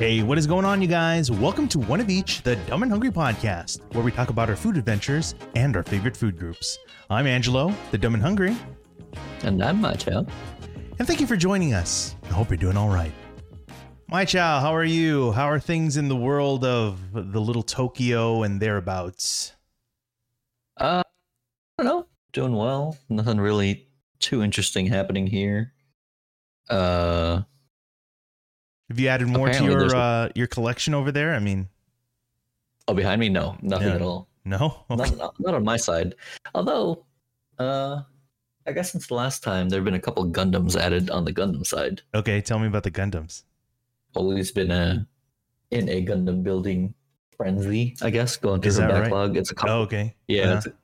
Hey, what is going on, you guys? Welcome to One of Each, the Dumb and Hungry podcast, where we talk about our food adventures and our favorite food groups. I'm Angelo, the Dumb and Hungry, And I'm Macho. and thank you for joining us. I hope you're doing all right. My chow, how are you? How are things in the world of the little Tokyo and thereabouts? Uh, I don't know. Doing well. Nothing really too interesting happening here. Uh, Have you added more to your uh, your collection over there? I mean, oh, behind me? No, nothing Yeah. at all. no. Okay. Not, not, not on my side. Although, uh, I guess since the last time, there have been a couple Gundams added on the Gundam side. Okay, tell me about the Gundams. Always been a in a Gundam building frenzy. I guess going through the that right? backlog. It's a couple. Oh, okay. Yeah. Uh-huh. it's-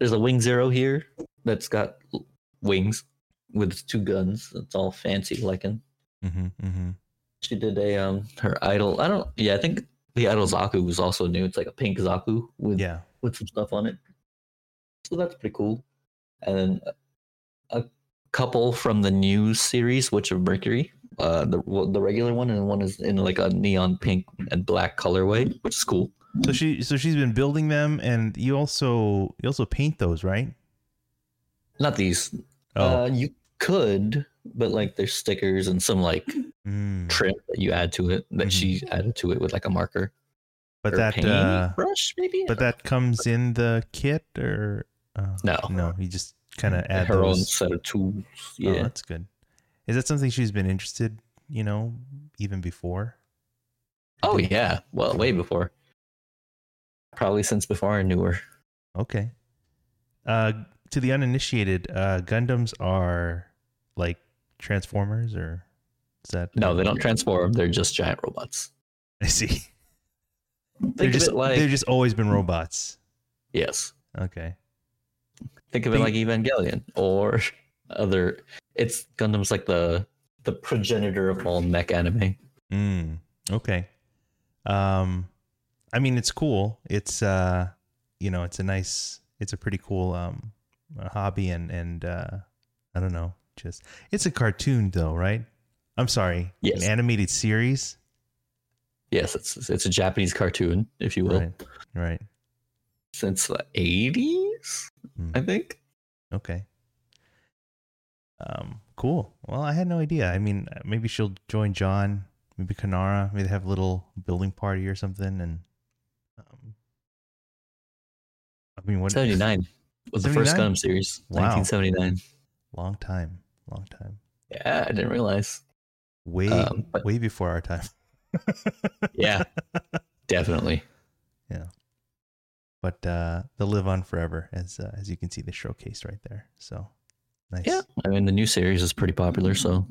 there's a Wing Zero here that's got wings with two guns. It's all fancy looking. Mm-hmm, mm-hmm. She did a um her idol. I don't. Yeah, I think the idol Zaku was also new. It's like a pink Zaku with Yeah. with some stuff on it. So that's pretty cool. And then a, couple from the new series, Witch of Mercury. Uh, the the regular one, and one is in like a neon pink and black colorway, which is cool. So she so she's been building them, and you also you also paint those, right? Not these. Oh, Uh, you could, but like there's stickers and some like mm. trim that you add to it that Mhm. she added to it with like a marker. but or that uh, brush maybe. but that comes in the kit, or uh, no, no, you just kind of add her own set of tools. Oh, Yeah. that's good. Is that something she's been interested? You know, even before. Oh yeah. Well, way before. Probably since before I knew her. Okay. Uh, to the uninitiated, uh, Gundams are like Transformers, or is that No, they don't transform. They're just giant robots. I see. Think they're just like they've just always been robots. yes. Okay. Think of it like Evangelion or other. It's Gundam's like the the progenitor of all mech anime. Mm, okay. Um, I mean, it's cool. It's uh, you know, it's a nice, it's a pretty cool um hobby, and and uh, I don't know, just it's a cartoon though, right? I'm sorry, Yes. an animated series, Yes, it's it's a Japanese cartoon, if you will, right? Right. since the eighties, Hmm. I think. Okay. Um, cool. Well, I had no idea. I mean, maybe she'll join John, maybe Kanara, maybe they have a little building party or something, and um, I mean, what? Seventy nine was the first 79? Gundam series. Wow. Nineteen seventy nine. Long time, long time. Yeah, I didn't realize. Way, Um, but- way before our time. Yeah, definitely. Yeah, but uh, they'll live on forever, as uh, as you can see the showcase right there. So nice. Yeah, I mean the new series is pretty popular, so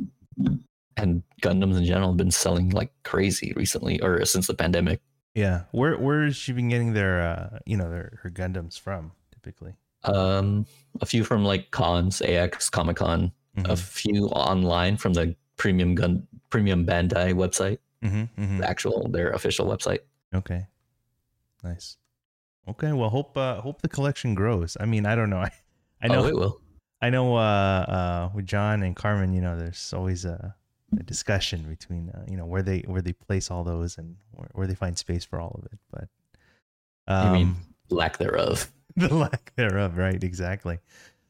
and Gundams in general have been selling like crazy recently, or since the pandemic. Yeah. Where where has she been getting their uh, you know, their her Gundams from typically? Um, a few from like cons, AX, Comic Con, a Mhm, few online from the premium gun, premium Bandai website, mhm, mhm. the actual their official website. Okay. Nice. Okay. Well, hope uh, hope the collection grows. I mean, I don't know. I, I know Oh, it will. I know uh, uh, with John and Carmen, you know, there's always a, a discussion between uh, you know where they where they place all those and where, where they find space for all of it. But I um, mean, lack thereof. the lack thereof, right? Exactly.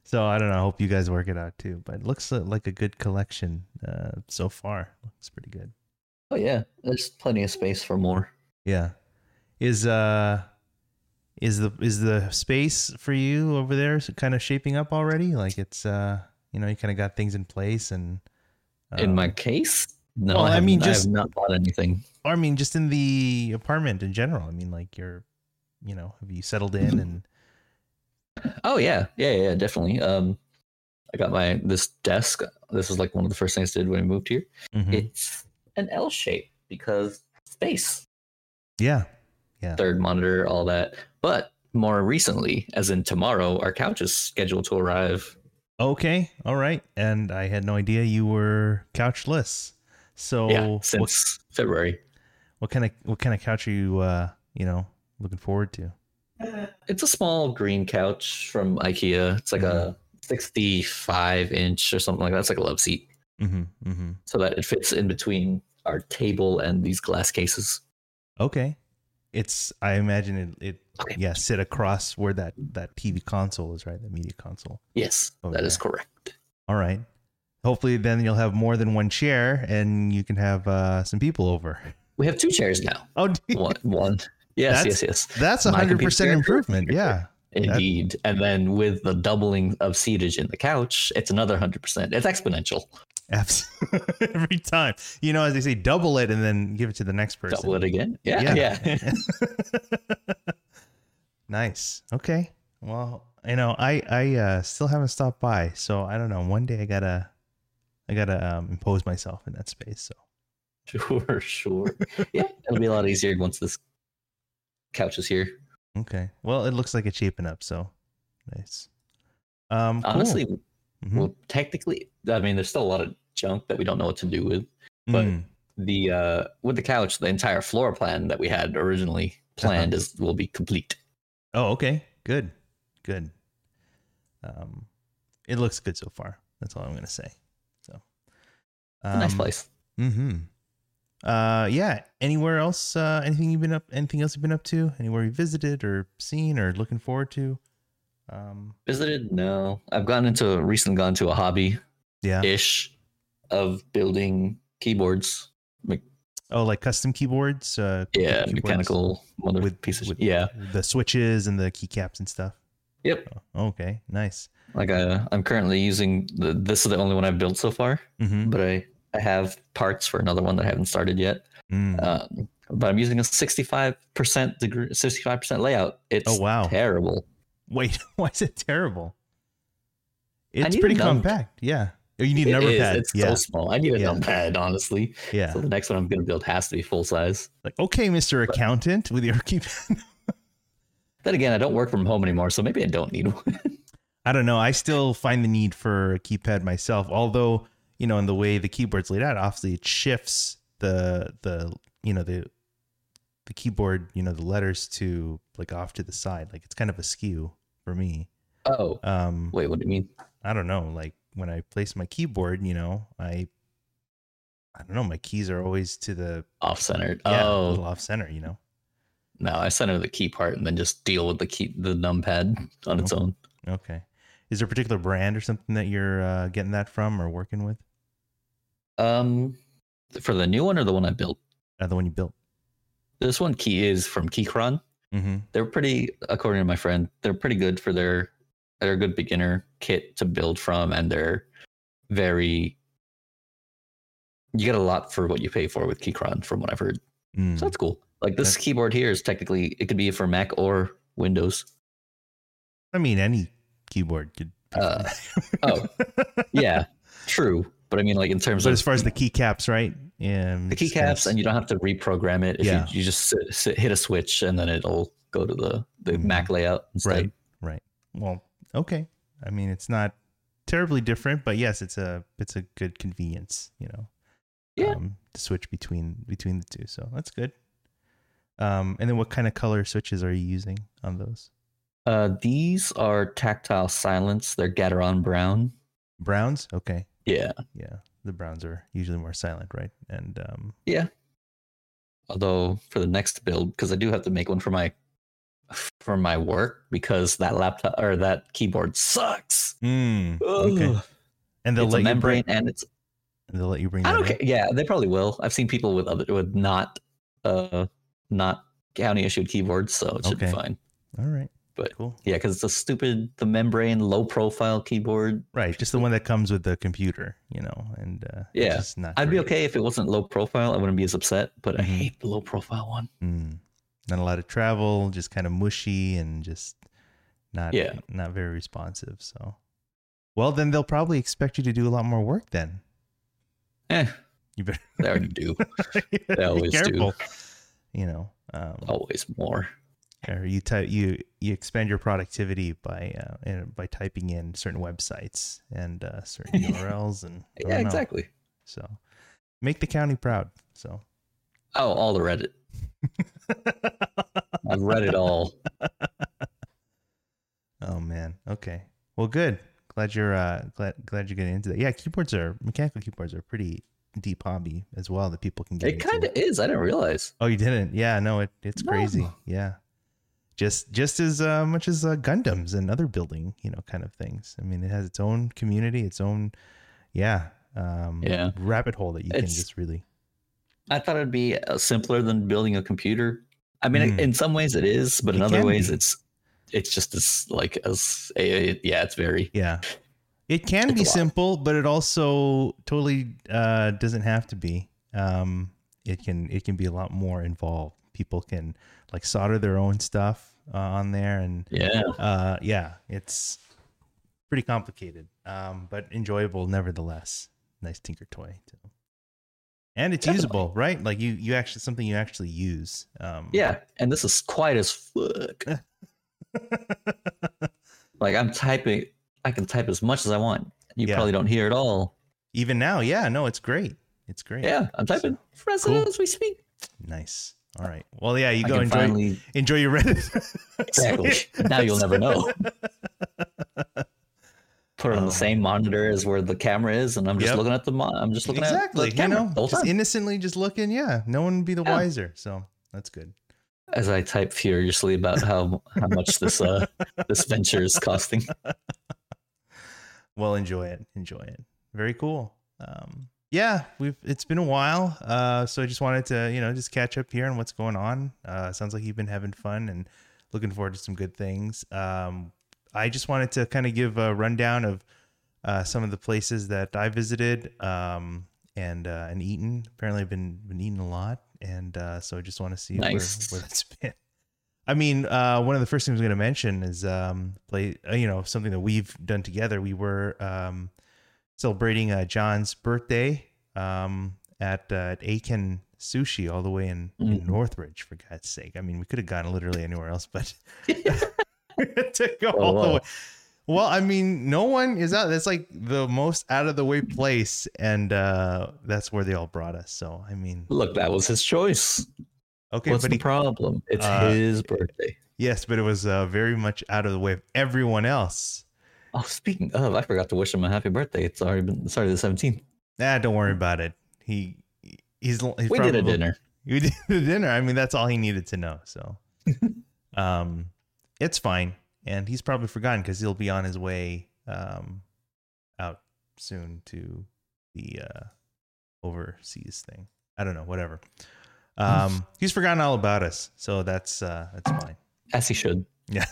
So I don't know. I hope you guys work it out too. But it looks uh, like a good collection uh, so far. Looks pretty good. Oh yeah, there's plenty of space for more. Yeah. Is uh is the is the space for you over there kind of shaping up already? Like it's uh you know, you kind of got things in place and In um, my case, no, well, I, I mean, I just- have not bought anything. I mean just in the apartment in general. I mean like you're you know, have you settled in and Oh yeah, yeah, yeah, definitely. Um, I got my this desk. This was like one of the first things I did when I moved here. Mhm. It's an L shape because space, yeah. yeah. third monitor, all that. But more recently, as in tomorrow, our couch is scheduled to arrive. Okay. All right. And I had no idea you were couchless. So yeah, what, since February. what kind of what kind of couch are you uh, you know, looking forward to? It's a small green couch from IKEA. It's like a 65 inch or something like that. It's like a love seat, Mhm. Mhm. so that it fits in between our table and these glass cases. Okay. It's I imagine it, it Okay. yeah, sit across where that that TV console is, right? The media console. Yes, that is Okay. correct. All right. Hopefully then you'll have more than one chair and you can have uh some people over. We have two chairs now. Oh, One, one. Yes, That's- yes, yes. that's a hundred percent improvement. Yeah. Indeed. And then with the doubling of seatage in the couch, it's another hundred percent. It's exponential. Every time. You know, as they say, double it and then give it to the next person. Double it again. Yeah, yeah. nice. Okay. Well, you know, I I uh, still haven't stopped by, so I don't know. One day I gotta I gotta um, impose myself in that space. So Sure, sure. yeah, it'll be a lot easier once this couch is here. okay. Well, it looks like it's shaping up. So nice. Um, cool. Honestly, Mhm. well, technically, I mean, there's still a lot of junk that we don't know what to do with. but- Mm. The uh with the couch, the entire floor plan that we had originally planned is will be complete. oh, okay. Good. Good. Um, it looks good so far. That's all I'm gonna say. So, a nice um, place. Mm-hmm. Uh, yeah. Anywhere else? Uh, anything you've been up? Anything else you've been up to? Anywhere you visited or seen or looking forward to? Um, Visited? No, I've gotten into recently gone to a hobby yeah. ish of building keyboards. Oh, like custom keyboards. Uh, Yeah, keyboards mechanical mother with- pieces. with- yeah. The switches and the keycaps and stuff. Yep. Oh, okay. Nice. Like uh, I'm currently using the, this is the only one I've built so far, Mm-hmm. but I I have parts for another one that I haven't started yet. Mm. Um, but I'm using a 65% degree, 65% layout. It's Oh, wow. terrible. Wait, why is it terrible? It's pretty compact. Yeah. Oh, you need a It number is. pad. It's yeah. so small. I need a Yeah. numpad, honestly. yeah. So the next one I'm going to build has to be full size. Like, okay, Mr. Accountant, with your keypad. Then again, I don't work from home anymore, so maybe I don't need one. I don't know. I still find the need for a keypad myself, although you know, in the way the keyboard's laid out, obviously it shifts the the you know the the keyboard, you know, the letters to like off to the side. Like it's kind of askew for me. oh, Um, wait, what do you mean? I don't know. Like when I place my keyboard, you know, I I don't know. My keys are always to the Off centered. yeah, a oh, little off center. You know. no, I center the key part and then just deal with the key, the numpad on its own. Okay. Is there a particular brand or something that you're uh, getting that from or working with? Um, for the new one or the one I built? Uh, the one you built. This one key is from Keychron. Mm-hmm. They're pretty, according to my friend, they're pretty good for their, they're a good beginner kit to build from, and they're very. You get a lot for what you pay for with Keychron, from what I've heard. Mm. So that's cool. Like this That's- keyboard here is technically it could be for Mac or Windows. I mean, any keyboard could. Uh, oh, yeah, true. But I mean, like in terms but of as far as the keycaps, right? Yeah, the keycaps, and you don't have to reprogram it. If Yeah. you, you just sit, sit, hit a switch and then it'll go to the the Mhm. Mac layout instead. right, right. Well, okay. I mean, it's not terribly different, but yes, it's a it's a good convenience. You know, Yeah. um, to switch between between the two. So that's good. Um, and then what kind of color switches are you using on those? Uh, these are tactile silence. They're Gateron brown. Browns? Okay. Yeah, Yeah. The browns are usually more silent, right? And um yeah. Although for the next build, because I do have to make one for my for my work because that laptop or that keyboard sucks. mm, okay. And they'll it's let a you membrane bring, and it's they'll let you bring I don't care. Yeah, they probably will. I've seen people with other with not uh not county issued keyboards, so it should Okay. be fine. All right. But- cool. Yeah, because it's a stupid the membrane low profile keyboard. Right, just the one that comes with the computer, you know, and uh, Yeah. just not I'd be okay if it wasn't low profile. I wouldn't be as upset. But I Mhm. hate the low profile one. Mm. Not a lot of travel, just kind of mushy and just not Yeah. not very responsive. So, well, then they'll probably expect you to do a lot more work. Then Eh, you better they already do. be always do. You know, um, Always more. Or you type you you expand your productivity by uh, by typing in certain websites and uh, certain URLs and Yeah, exactly. So make the county proud. So Oh, all the Reddit. I've read it all. oh man, okay, well, good. Glad you're uh glad glad you're getting into that. Yeah, keyboards are mechanical keyboards are pretty deep hobby as well that people can get. It kind of is. I didn't realize. Oh, you didn't? Yeah, no, it it's No. crazy. Yeah, just just as uh, much as uh, Gundams and other building, you know, kind of things. I mean, it has its own community, its own, yeah, um, Yeah. rabbit hole that you can just really. I thought it'd be uh, simpler than building a computer. I mean, Mm. in some ways it is, but in other ways be. it's it's just as like as a yeah, it's very Yeah, it can It's be simple, but it also totally uh, doesn't have to be. Um, it can it can be a lot more involved. People can like solder their own stuff uh, on there and yeah. uh yeah it's pretty complicated um but enjoyable nevertheless nice tinker toy too and it's Definitely. usable right like you you actually something you actually use um Yeah, and this is quiet as fuck. like I'm typing, I can type as much as I want. You Yeah. probably don't hear it all. even now yeah no it's great it's great Yeah, I'm typing president Cool. as we speak. nice all right well yeah you I go enjoy finally enjoy your reddit exactly. now you'll never know. Put it on the same monitor as where the camera is, and I'm just Yep. looking at the mon- I'm just looking exactly at the you camera know the whole just time. innocently just looking yeah no one would be the Yeah. wiser so that's good as I type furiously about how how much this uh this venture is costing. well enjoy it enjoy it very cool um yeah we've it's been a while uh so i just wanted to you know just catch up here on what's going on uh sounds like you've been having fun and looking forward to some good things um i just wanted to kind of give a rundown of uh some of the places that i visited um and uh and eaten apparently i've been been eating a lot and uh so i just want to see Nice. where, where that's been I mean, uh, one of the first things I'm going to mention is um, play. Uh, you know, something that we've done together. We were um, celebrating uh, John's birthday um, at uh, at Aikan Sushi, all the way in, in Mhm. Northridge. For God's sake, I mean, we could have gone literally anywhere else, but to go Oh, all the way. Well, I mean, no one is out. That's like the most out of the way place, and uh, that's where they all brought us. So, I mean, Look, that was his choice. okay, What's but the he, problem? It's uh, his birthday. yes, but it was uh, very much out of the way of everyone else. Oh, speaking of, I forgot to wish him a happy birthday. It's already been sorry the 17th. Nah, don't worry about it. He he's, he's We did a probably- dinner. We did a dinner. I mean, that's all he needed to know. So, um, it's fine, and he's probably forgotten because he'll be on his way um out soon to the uh overseas thing. I don't know, whatever. Um, he's forgotten all about us, so that's uh that's fine. As he should. Yeah.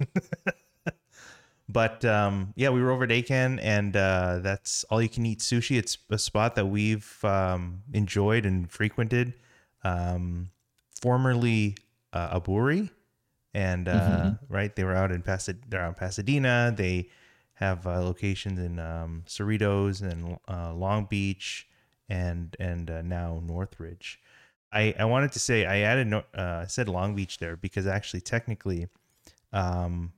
but um, yeah, we were over at Aikan, and uh, that's all you can eat sushi. It's a spot that we've um, enjoyed and frequented. Um, formerly uh, Aburi, and uh, Mhm. right, they were out in Pasad- they're out in Pasadena. They have uh, locations in um, Cerritos and uh, Long Beach, and and uh, now Northridge. I, I wanted to say I added no, uh, I said Long Beach there because actually technically, um,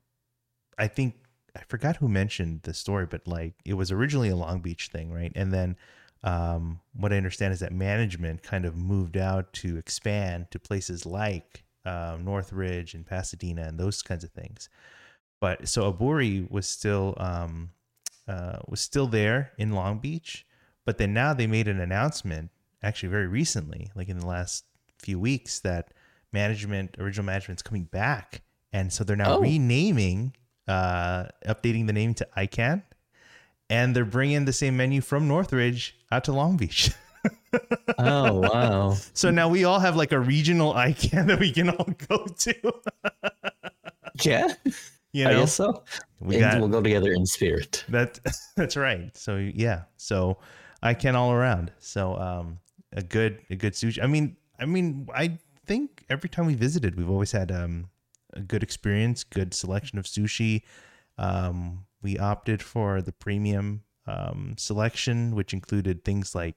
I think I forgot who mentioned the story, but like it was originally a Long Beach thing, right? And then um, what I understand is that management kind of moved out to expand to places like um, Northridge and Pasadena and those kinds of things. But so Aburi was still um, uh, was still there in Long Beach, but then now they made an announcement actually very recently, like in the last few weeks, that management, original management's coming back, and so they're now Oh. renaming, uh, updating the name to Aikan, and they're bringing the same menu from Northridge out to Long Beach. Oh wow. so now we all have like a regional Aikan that we can all go to. yeah. You I know, guess so. we And got we'll go together in spirit. That that's right. So yeah. So I can all around. So um a good a good sushi. I mean I mean I think every time we visited we've always had um a good experience, good selection of sushi. Um we opted for the premium um selection which included things like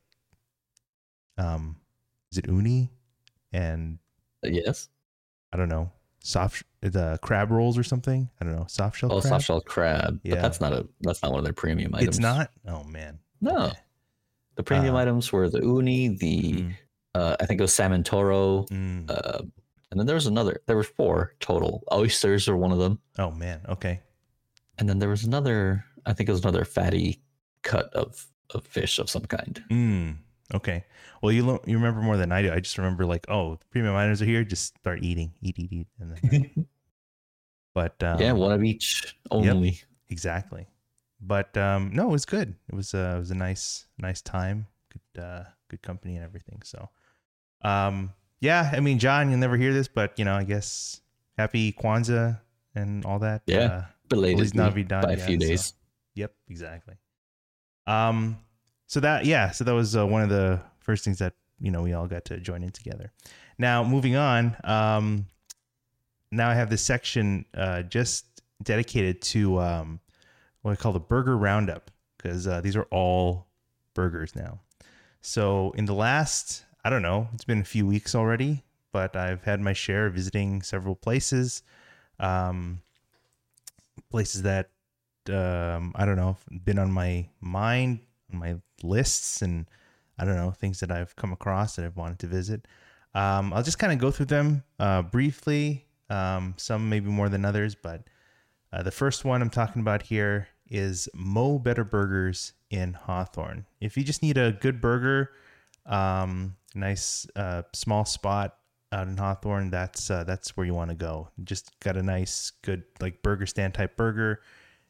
um is it uni and Yes. I don't know, soft the crab rolls or something? I don't know, soft shell Oh, crab. soft shell crab. Yeah. But that's not a that's not one of their premium items. It's not? Oh man. No. Okay. The premium Uh, items were the uni, the Mm, uh, I think it was salmon toro, mm. uh, and then there was another. There were four total. Oysters are one of them, Oh man. Okay. and then there was another. I think it was another fatty cut of of fish of some kind. Mm. Okay. Well, you lo- you remember more than I do. I just remember like, oh, the premium miners are here. Just start eating, eat, eat, eat, and then. but um, yeah, one of each only. exactly. But um, no, it was good. It was uh, it was a nice nice time. Good uh, good company and everything. So, um, yeah. I mean, John, you'll never hear this, but you know, I guess happy Kwanzaa and all that. Yeah. Uh, Belated Navidad, by a yeah, few so- days. Yep, exactly. Um, so that yeah, so that was uh, one of the first things that you know we all got to join in together. Now moving on, um, now I have this section uh, just dedicated to um, what I call the burger roundup because uh, these are all burgers now. So in the last, I don't know, it's been a few weeks already, but I've had my share of visiting several places, um, places that um, I don't know, been on my mind, my lists, and I don't know things that I've come across that I've wanted to visit. Um, I'll just kind of go through them uh, briefly. Um, some maybe more than others, but uh, the first one I'm talking about here is Mo Better Burgers in Hawthorne. If you just need a good burger, um, nice uh, small spot out in Hawthorne, that's uh, that's where you want to go. Just got a nice, good like burger stand type burger.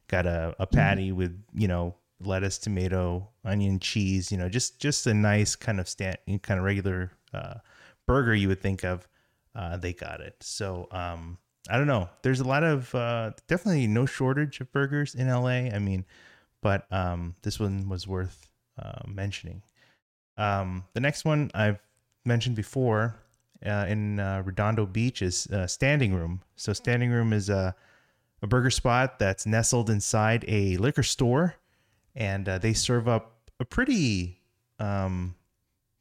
Got a, a patty with you know lettuce, tomato, onion, cheese. You know, just just a nice kind of stand, kind of regular uh, burger you would think of. Uh, they got it. So um, I don't know. There's a lot of uh, definitely no shortage of burgers in LA. I mean, but um, this one was worth uh, mentioning. Um, the next one I've mentioned before uh, in uh, Redondo Beach is uh, Standing Room. So Standing Room is a a burger spot that's nestled inside a liquor store, and uh, they serve up a pretty um,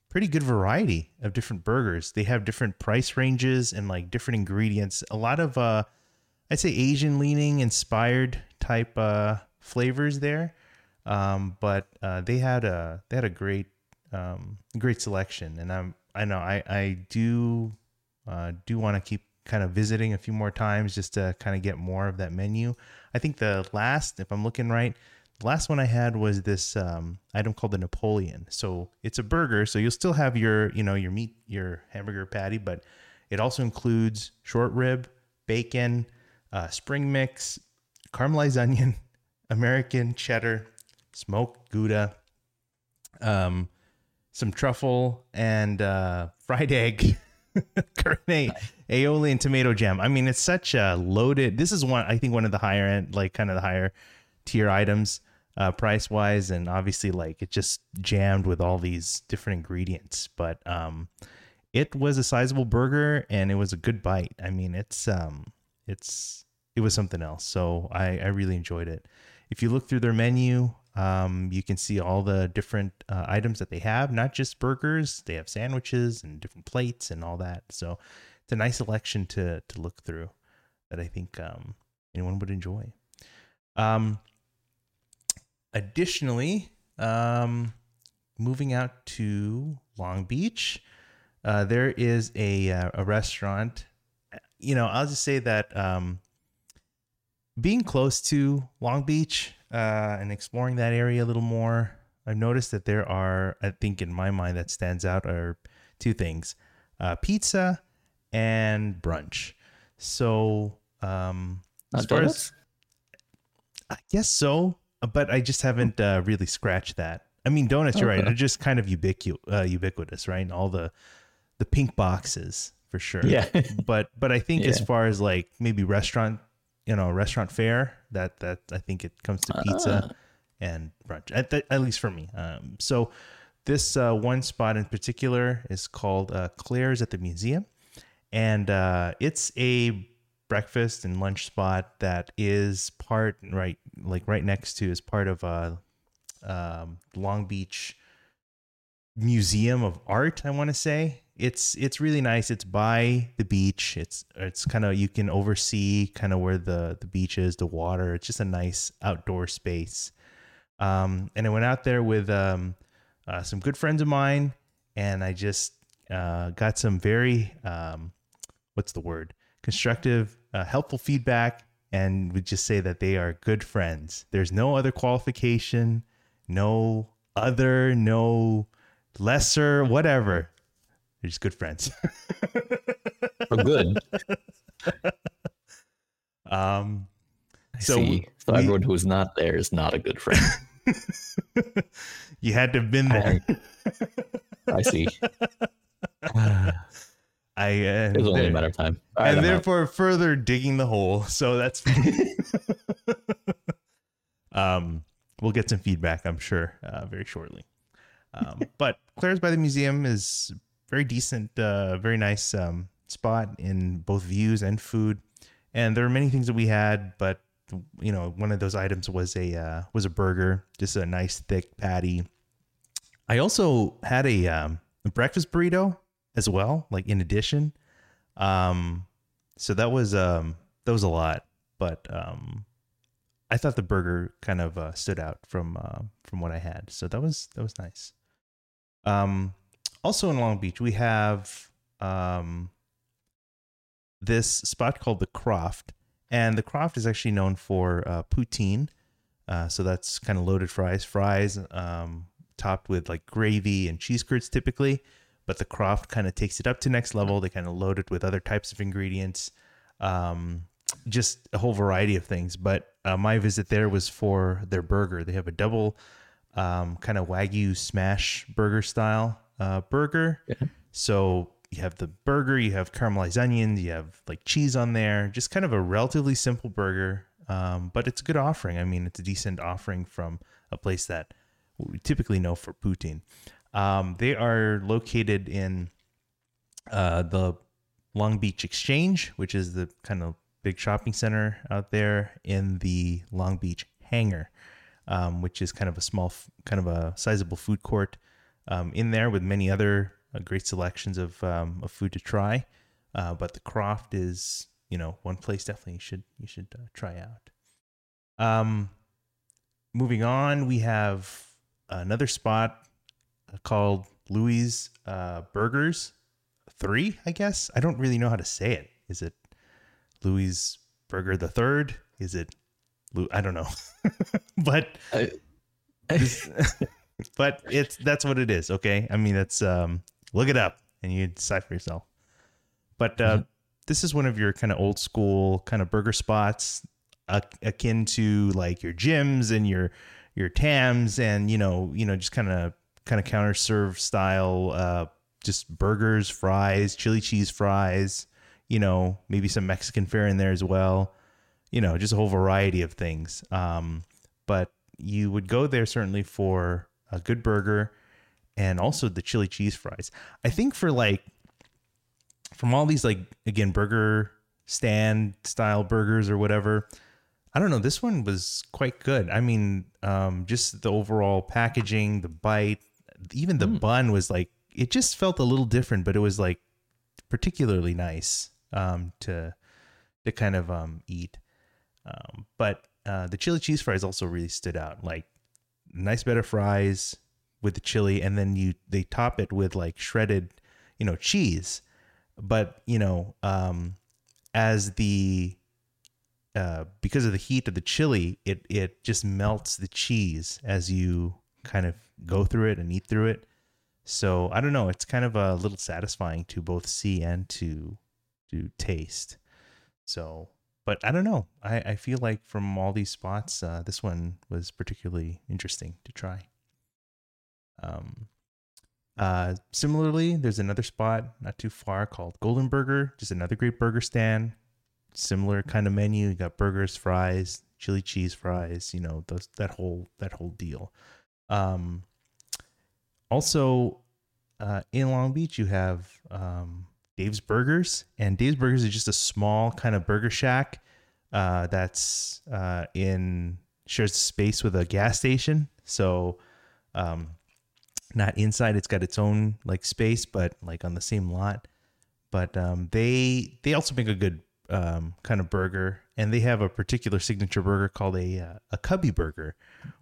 pretty good variety of different burgers. They have different price ranges and like different ingredients. A lot of uh, I'd say Asian leaning inspired type uh, flavors there, um, but uh, they had a they had a great um, great selection, and I'm I know I I do uh, do want to keep kind of visiting a few more times just to kind of get more of that menu. I think the last, if I'm looking right, the last one I had was this um, item called the Napoleon. So it's a burger, so you'll still have your you know your meat, your hamburger patty, but it also includes short rib, bacon, uh, spring mix, caramelized onion, American cheddar, smoked Gouda, um, some truffle, and uh, fried egg, carne, aioli, and tomato jam. I mean, it's such a loaded. This is one I think one of the higher end, like kind of the higher tier items, uh, price wise, and obviously like it just jammed with all these different ingredients. But um, it was a sizable burger and it was a good bite. I mean, it's um, it's it was something else. So I I really enjoyed it. If you look through their menu, um, you can see all the different uh, items that they have, not just burgers. They have sandwiches and different plates and all that. So it's a nice selection to to look through that I think um, anyone would enjoy. Um, additionally, um, moving out to Long Beach, uh, there is a uh, a restaurant. You know, I'll just say that um, being close to Long Beach uh, and exploring that area a little more, I've noticed that there are, I think, in my mind, that stands out are two things: uh, pizza and brunch. So, um, as far as I guess so, but I just haven't uh, really scratched that. I mean, donuts. You're right; they're just kind of ubiqu- uh, ubiquitous, right? And all the the pink boxes for sure. Yeah. but but I think as far as like maybe restaurant, you know, restaurant fare, that that I think it comes to pizza Ah. and brunch. At, the- at least for me. Um, so this uh, one spot in particular is called uh, Claire's at the Museum, and uh, it's a breakfast and lunch spot that is part right like right next to is part of uh um Long Beach Museum of Art I want to say it's it's really nice. It's by the beach. It's it's kind of you can oversee kind of where the the beach is the water. It's just a nice outdoor space. Um and I went out there with um uh, some good friends of mine and I just uh got some very um what's the word? Constructive uh, helpful feedback and would just say that they are good friends. There's no other qualification no other no lesser, whatever. They're just good friends. Oh, good. um, I So we- everyone who's not there is not a good friend. you had to have been there. I see. I uh, It was only a matter of time. All right, and out. therefore further digging the hole. So that's um, we'll get some feedback, I'm sure, uh, very shortly. Um, but Claire's by the museum is very decent, uh, very nice um, spot in both views and food. And there were many things that we had, but you know, one of those items was a uh, was a burger, just a nice thick patty. I also had a, um, a breakfast burrito as well, like in addition. Um, so that was um that was a lot, but um, I thought the burger kind of uh, stood out from uh, from what I had. So that was that was nice. Um, also in Long Beach, we have um this spot called the Kroft, and the Kroft is actually known for uh, poutine. Uh, so that's kind of loaded fries, fries um, topped with like gravy and cheese curds typically. But the Kroft kind of takes it up to next level. They kind of load it with other types of ingredients, um, just a whole variety of things. But uh, my visit there was for their burger. They have a double um, kind of wagyu smash burger style uh, burger. Okay. So you have the burger, you have caramelized onions, you have like cheese on there. Just kind of a relatively simple burger, um, but it's a good offering. I mean, it's a decent offering from a place that we typically know for poutine. Um, they are located in uh, the Long Beach Exchange, which is the kind of big shopping center out there in the Long Beach Hangar, um, which is kind of a small, kind of a sizable food court um, in there with many other uh, great selections of, um, of food to try. Uh, but the Kroft is, you know, one place definitely you should you should uh, try out. Um, moving on, we have another spot uh, called Louis uh, Burgers Three. I guess I don't really know how to say it. Is it Louis Burger the Third? Is it? Lou- I don't know, but I- this- but it's that's what it is. Okay, I mean that's um look it up and you decide for yourself. But uh, Mhm. this is one of your kind of old school kind of burger spots, uh, akin to like your Jim's and your your Tam's and you know you know just kind of kind of counter serve style uh just burgers fries chili cheese fries you know maybe some mexican fare in there as well you know just a whole variety of things um but you would go there certainly for a good burger and also the chili cheese fries i think for like from all these like again burger stand style burgers or whatever I don't know. This one was quite good. I mean, um, just the overall packaging, the bite, even the Mm. bun was like it just felt a little different, but it was like particularly nice um, to to kind of um, eat. Um, but uh, the chili cheese fries also really stood out. Like nice bed of fries with the chili, and then you they top it with like shredded, you know, cheese. But you know, um, as the uh, because of the heat of the chili, it it just melts the cheese as you kind of go through it and eat through it. So I don't know. It's kind of a little satisfying to both see and to to taste. So, but I don't know. I I feel like from all these spots, uh, this one was particularly interesting to try. Um. Uh, similarly, there's another spot not too far called Golden Burger, just another great burger stand similar kind of menu. You got burgers, fries, chili cheese fries, you know, those that whole that whole deal. Um also uh in Long Beach you have um Dave's Burgers and Dave's Burgers is just a small kind of burger shack uh that's uh in shares space with a gas station. So um not inside it's got its own like space but like on the same lot but um, they they also make a good um, kind of burger, and they have a particular signature burger called a uh, a Cubby Burger,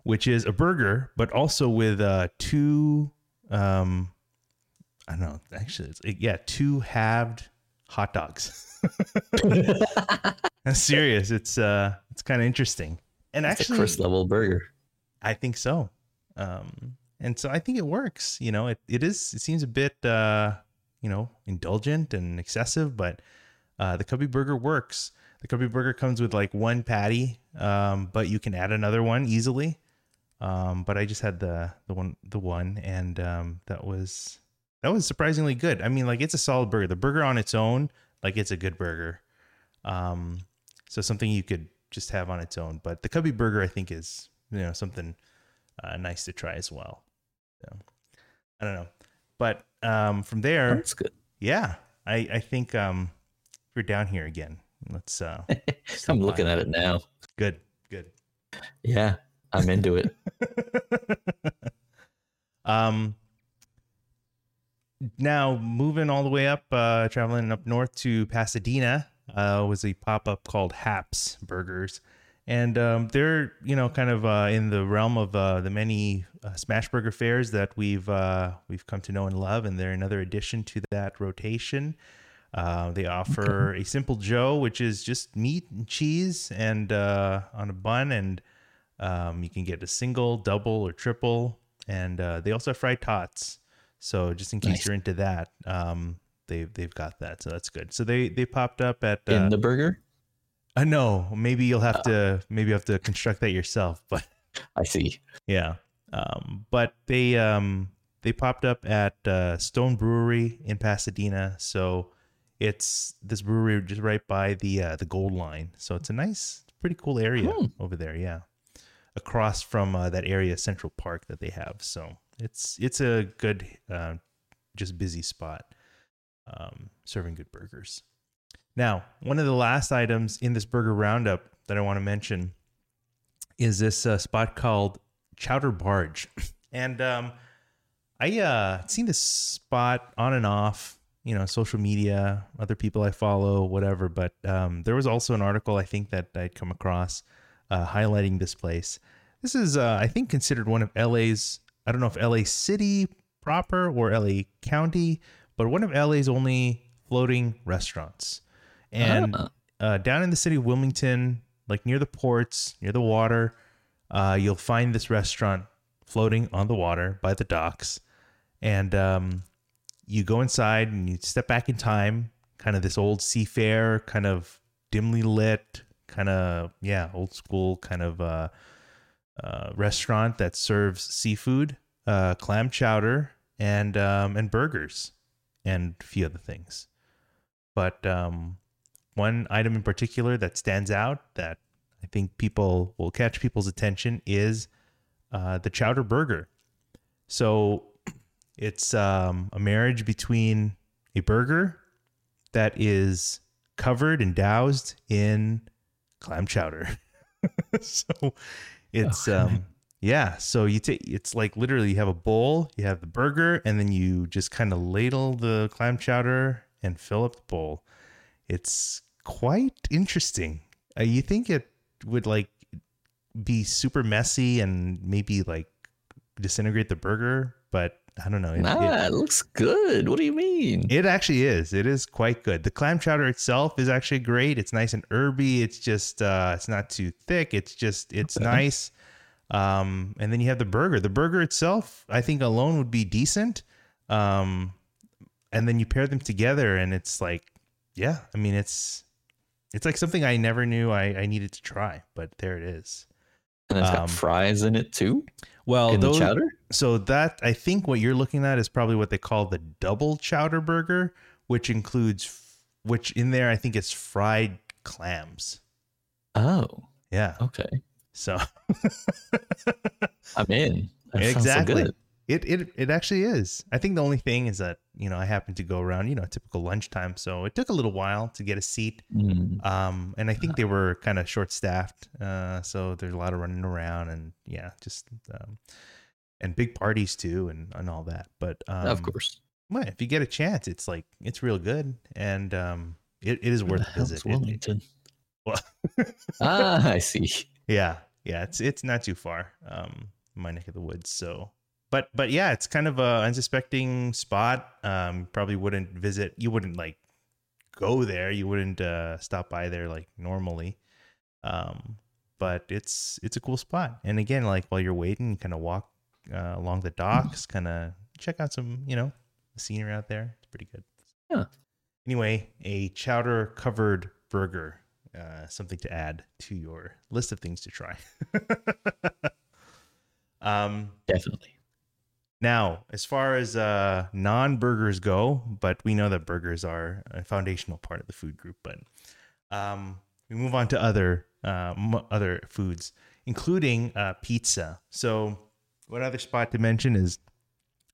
which is a burger, but also with uh, two um, I don't know, actually, it's yeah, two halved hot dogs. I'm serious. It's uh, it's kind of interesting, and It's a actually, first level burger. I think so. Um, and so I think it works. You know, it, it is. It seems a bit, uh, you know, indulgent and excessive, but uh, the Cubby Burger works. The Cubby Burger comes with like one patty, um, but you can add another one easily. Um, but I just had the the one the one, and um, that was that was surprisingly good. I mean, like it's a solid burger. The burger on its own, like it's a good burger. Um, so something you could just have on its own. But the Cubby Burger, I think, is you know something uh, nice to try as well. So I don't know, but um, from there, That's good. yeah, I I think um, we're down here again. Let's uh, I'm looking at it now. good, good. Yeah, I'm into it. um now moving all the way up uh traveling up north to pasadena uh was a pop-up called Hap's burgers. And um they're you know kind of uh in the realm of uh the many uh, smash burger fairs that we've uh we've come to know and love and they're another addition to that rotation. They offer a simple joe which is just meat and cheese and uh on a bun and um, you can get a single, double, or triple, and uh, they also have fried tots. So just in case Nice. you're into that, um, they they've got that. So that's good. So they they popped up at uh, In the burger? uh, no, maybe you'll have to maybe you have to construct that yourself, but I see. yeah. Um, but they um they popped up at uh, Stone Brewery in Pasadena. So it's this brewery just right by the uh, the Gold Line. So it's a nice, pretty cool area Hmm. over there. Yeah, across from uh, that area Central Park that they have. So it's it's a good, uh, just busy spot, um, serving good burgers. Now, one of the last items in this burger roundup that I want to mention is this uh, spot called Chowder Barge, and um, I uh seen this spot on and off, you know, social media, other people I follow, whatever. But um, there was also an article I think that I'd come across uh, highlighting this place. This is, uh, I think, considered one of LA's. I don't know if LA City proper or LA County, but one of LA's only floating restaurants. And Ah. uh, down in the city of Wilmington, like near the ports, near the water, uh, you'll find this restaurant floating on the water by the docks. And um, you go inside and you step back in time, kind of this old seafair, kind of dimly lit, kind of, yeah, old school kind of uh, restaurant that serves seafood, uh, clam chowder, and um, and burgers, and a few other things. But um, one item in particular that stands out that I think people will catch people's attention is uh, the chowder burger. So it's um, a marriage between a burger that is covered and doused in clam chowder. so it's Okay. um yeah, so you take it's like literally you have a bowl, you have the burger, and then you just kind of ladle the clam chowder and fill up the bowl. It's quite interesting. Uh, you think it would like be super messy and maybe like disintegrate the burger, but I don't know. It, Nah, it- it looks good. What do you mean? it actually is. It is quite good. The clam chowder itself is actually great. It's nice and herby. It's just uh it's not too thick. It's just it's Okay. nice. Um and then you have the burger. The burger itself, I think alone would be decent. Um and then you pair them together and it's like yeah, I mean it's it's like something I never knew I, I needed to try, but there it is. and it's um, got fries in it too. Well, those, the chowder. so that I think what you're looking at is probably what they call the double chowder burger, which includes which in there I think it's fried clams. Oh, Yeah. okay. So I'm in. That so exactly. good. It it it actually is. I think the only thing is that, you know, I happened to go around, you know, typical lunchtime, so it took a little while to get a seat. Mm. Um and I think they were kind of short staffed. Uh so there's a lot of running around and yeah, just um and big parties too and and all that. But um of course. well, if you get a chance, it's like it's real good, and um, it, it is Where worth the a hell's visit. It- well, ah, I see. yeah, yeah, it's it's not too far, um, my neck of the woods. So, but but yeah, it's kind of a unsuspecting spot. Um, probably wouldn't visit. You wouldn't like go there. You wouldn't uh, stop by there like normally. Um, but it's it's a cool spot. And again, like while you're waiting, you kind of walk uh, along the docks, kind of check out some, you know, scenery out there. It's pretty good. Yeah. Anyway, a chowder covered burger, uh, something to add to your list of things to try. um, Definitely. Now, as far as uh, non burgers go, but we know that burgers are a foundational part of the food group, but um, we move on to other uh, m- other foods, including uh, pizza. So, one other spot to mention is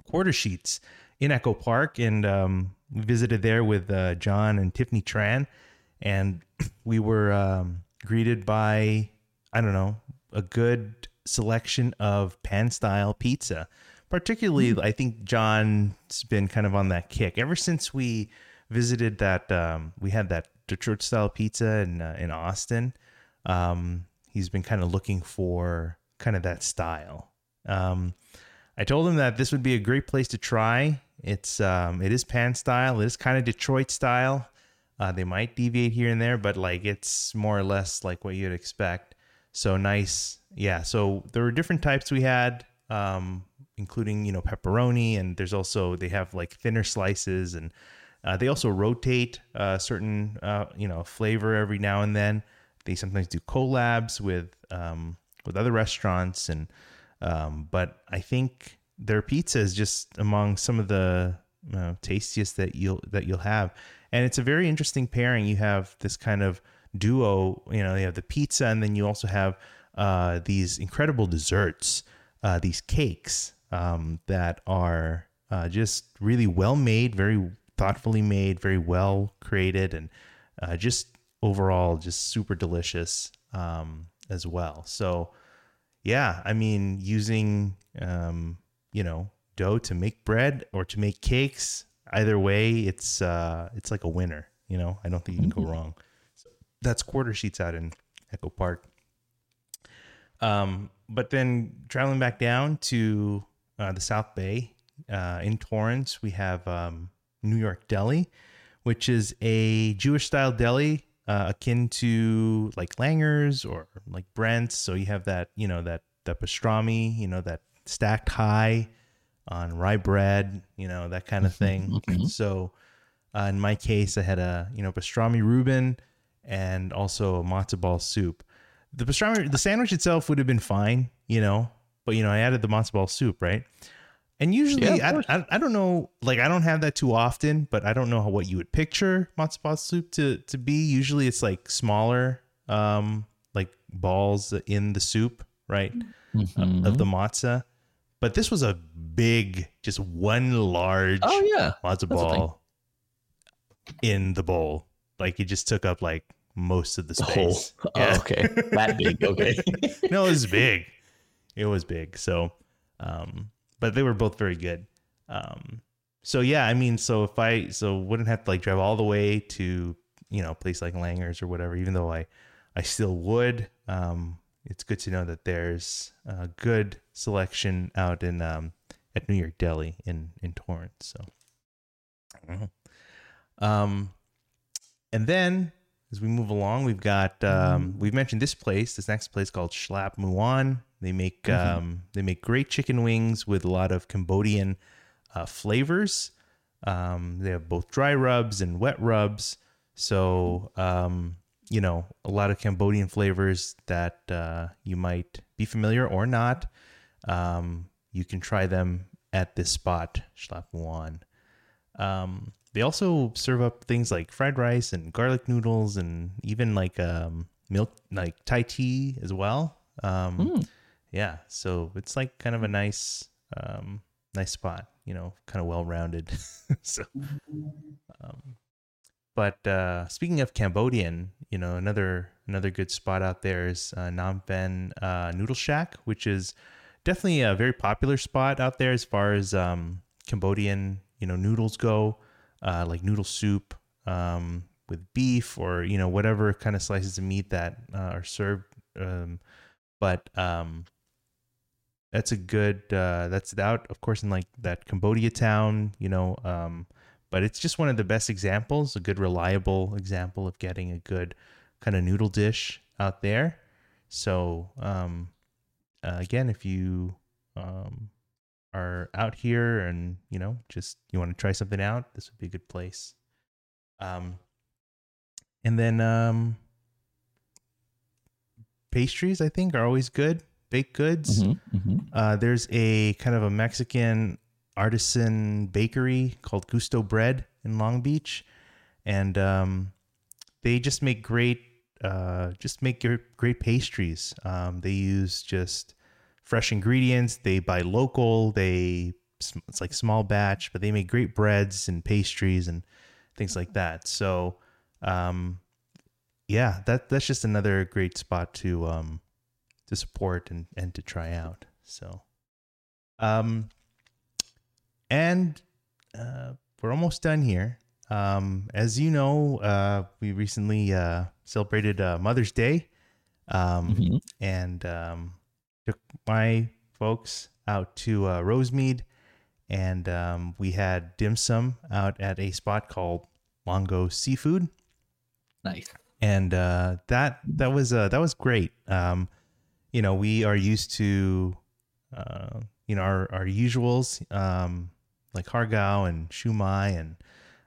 Quarter Sheets in Echo Park, and um, we visited there with uh, John and Tiffany Tran, and we were um, greeted by I don't know a good selection of pan style pizza. Particularly, I think John's been kind of on that kick ever since we visited that. Um, we had that Detroit style pizza in uh, in Austin. Um, he's been kind of looking for kind of that style. Um, I told him that this would be a great place to try. It's um, it is pan style. It is kind of Detroit style. Uh, they might deviate here and there, but like it's more or less like what you'd expect. So nice, yeah. So there were different types we had, um, including you know pepperoni, and there's also they have like thinner slices, and uh, they also rotate a certain uh, you know flavor every now and then. They sometimes do collabs with um, with other restaurants, and um, but I think their pizza is just among some of the uh, tastiest that you'll that you'll have, and it's a very interesting pairing. You have this kind of duo. You know, you have the pizza, and then you also have uh, these incredible desserts, uh, these cakes um, that are uh, just really well made, very thoughtfully made, very well created, and uh, just overall just super delicious um, as well. So yeah, I mean, using um, you know dough to make bread or to make cakes, either way, it's uh, it's like a winner. You know, I don't think you can go wrong. So that's quarter sheets out in Echo Park. Um, but then traveling back down to uh, the South Bay uh, in Torrance, we have um, New York Deli, which is a Jewish style deli uh, akin to like Langer's or like Brent's. So you have that, you know, that that pastrami, you know, that stacked high on rye bread, you know, that kind of thing. mhm. So uh, in my case, I had a you know pastrami Reuben and also a matzo ball soup. The pastrami, the sandwich itself would have been fine, you know, but you know, I added the matzo ball soup, right? And usually, Yeah, I, I, I don't know, like I don't have that too often, but I don't know how what you would picture matzo ball soup to to be. Usually, it's like smaller, um, like balls in the soup, right? Mhm. Of the matzah. But this was a big, just one large oh yeah, matzo ball in the bowl. Like it just took up like most of the space. Oh, Yeah. okay, that big. Okay. no, it was big. It was big. So, um, but they were both very good. Um, so yeah, I mean, so if I so wouldn't have to like drive all the way to you know a place like Langers or whatever, even though I I still would. Um, it's good to know that there's a good selection out in um at New York Deli in in Torrance. So, I don't know. Um, and then as we move along, we've got um, we've mentioned this place, this next place called Shlap Muan. They make Mhm. um, they make great chicken wings with a lot of Cambodian uh, flavors. Um, they have both dry rubs and wet rubs. So um, you know a lot of Cambodian flavors that uh, you might be familiar or not. Um, you can try them at this spot, Shlap Muan. Um, they also serve up things like fried rice and garlic noodles and even like um, milk, like Thai tea as well. Um, Mm. Yeah, so it's like kind of a nice, um, nice spot. You know, kind of well rounded. so, um, but uh, speaking of Cambodian, you know, another another good spot out there is uh, Phnom Penh uh, Noodle Shack, which is definitely a very popular spot out there as far as um, Cambodian, you know, noodles go, uh, like noodle soup um, with beef or you know whatever kind of slices of meat that uh, are served. Um, but um, that's a good. Uh, that's out, of course, in like that Cambodia town, you know. Um, but it's just one of the best examples, a good, reliable example of getting a good kind of noodle dish out there. So um, uh, again, if you um, are out here and you know just you want to try something out, this would be a good place. Um, and then um, pastries I think are always good. Baked goods. Mm-hmm, mm-hmm. Uh, there's a kind of a Mexican artisan bakery called Gusto Bread in Long Beach, and um, they just make great, uh, just make gr- great pastries. Um, they use just fresh ingredients. They buy local. They it's like small batch, but they make great breads and pastries and things like that. So, um, yeah, that that's just another great spot to um, to support and, and to try out. So, um, and uh, we're almost done here. Um, as you know, uh, we recently uh, celebrated uh, Mother's Day, um, Mhm. and um, took my folks out to uh, Rosemead, and um, we had dim sum out at a spot called Longo Seafood Nice. and uh, that that was uh, that was great. Um, you know, we are used to uh, you know our our usuals um, like hargao and shumai and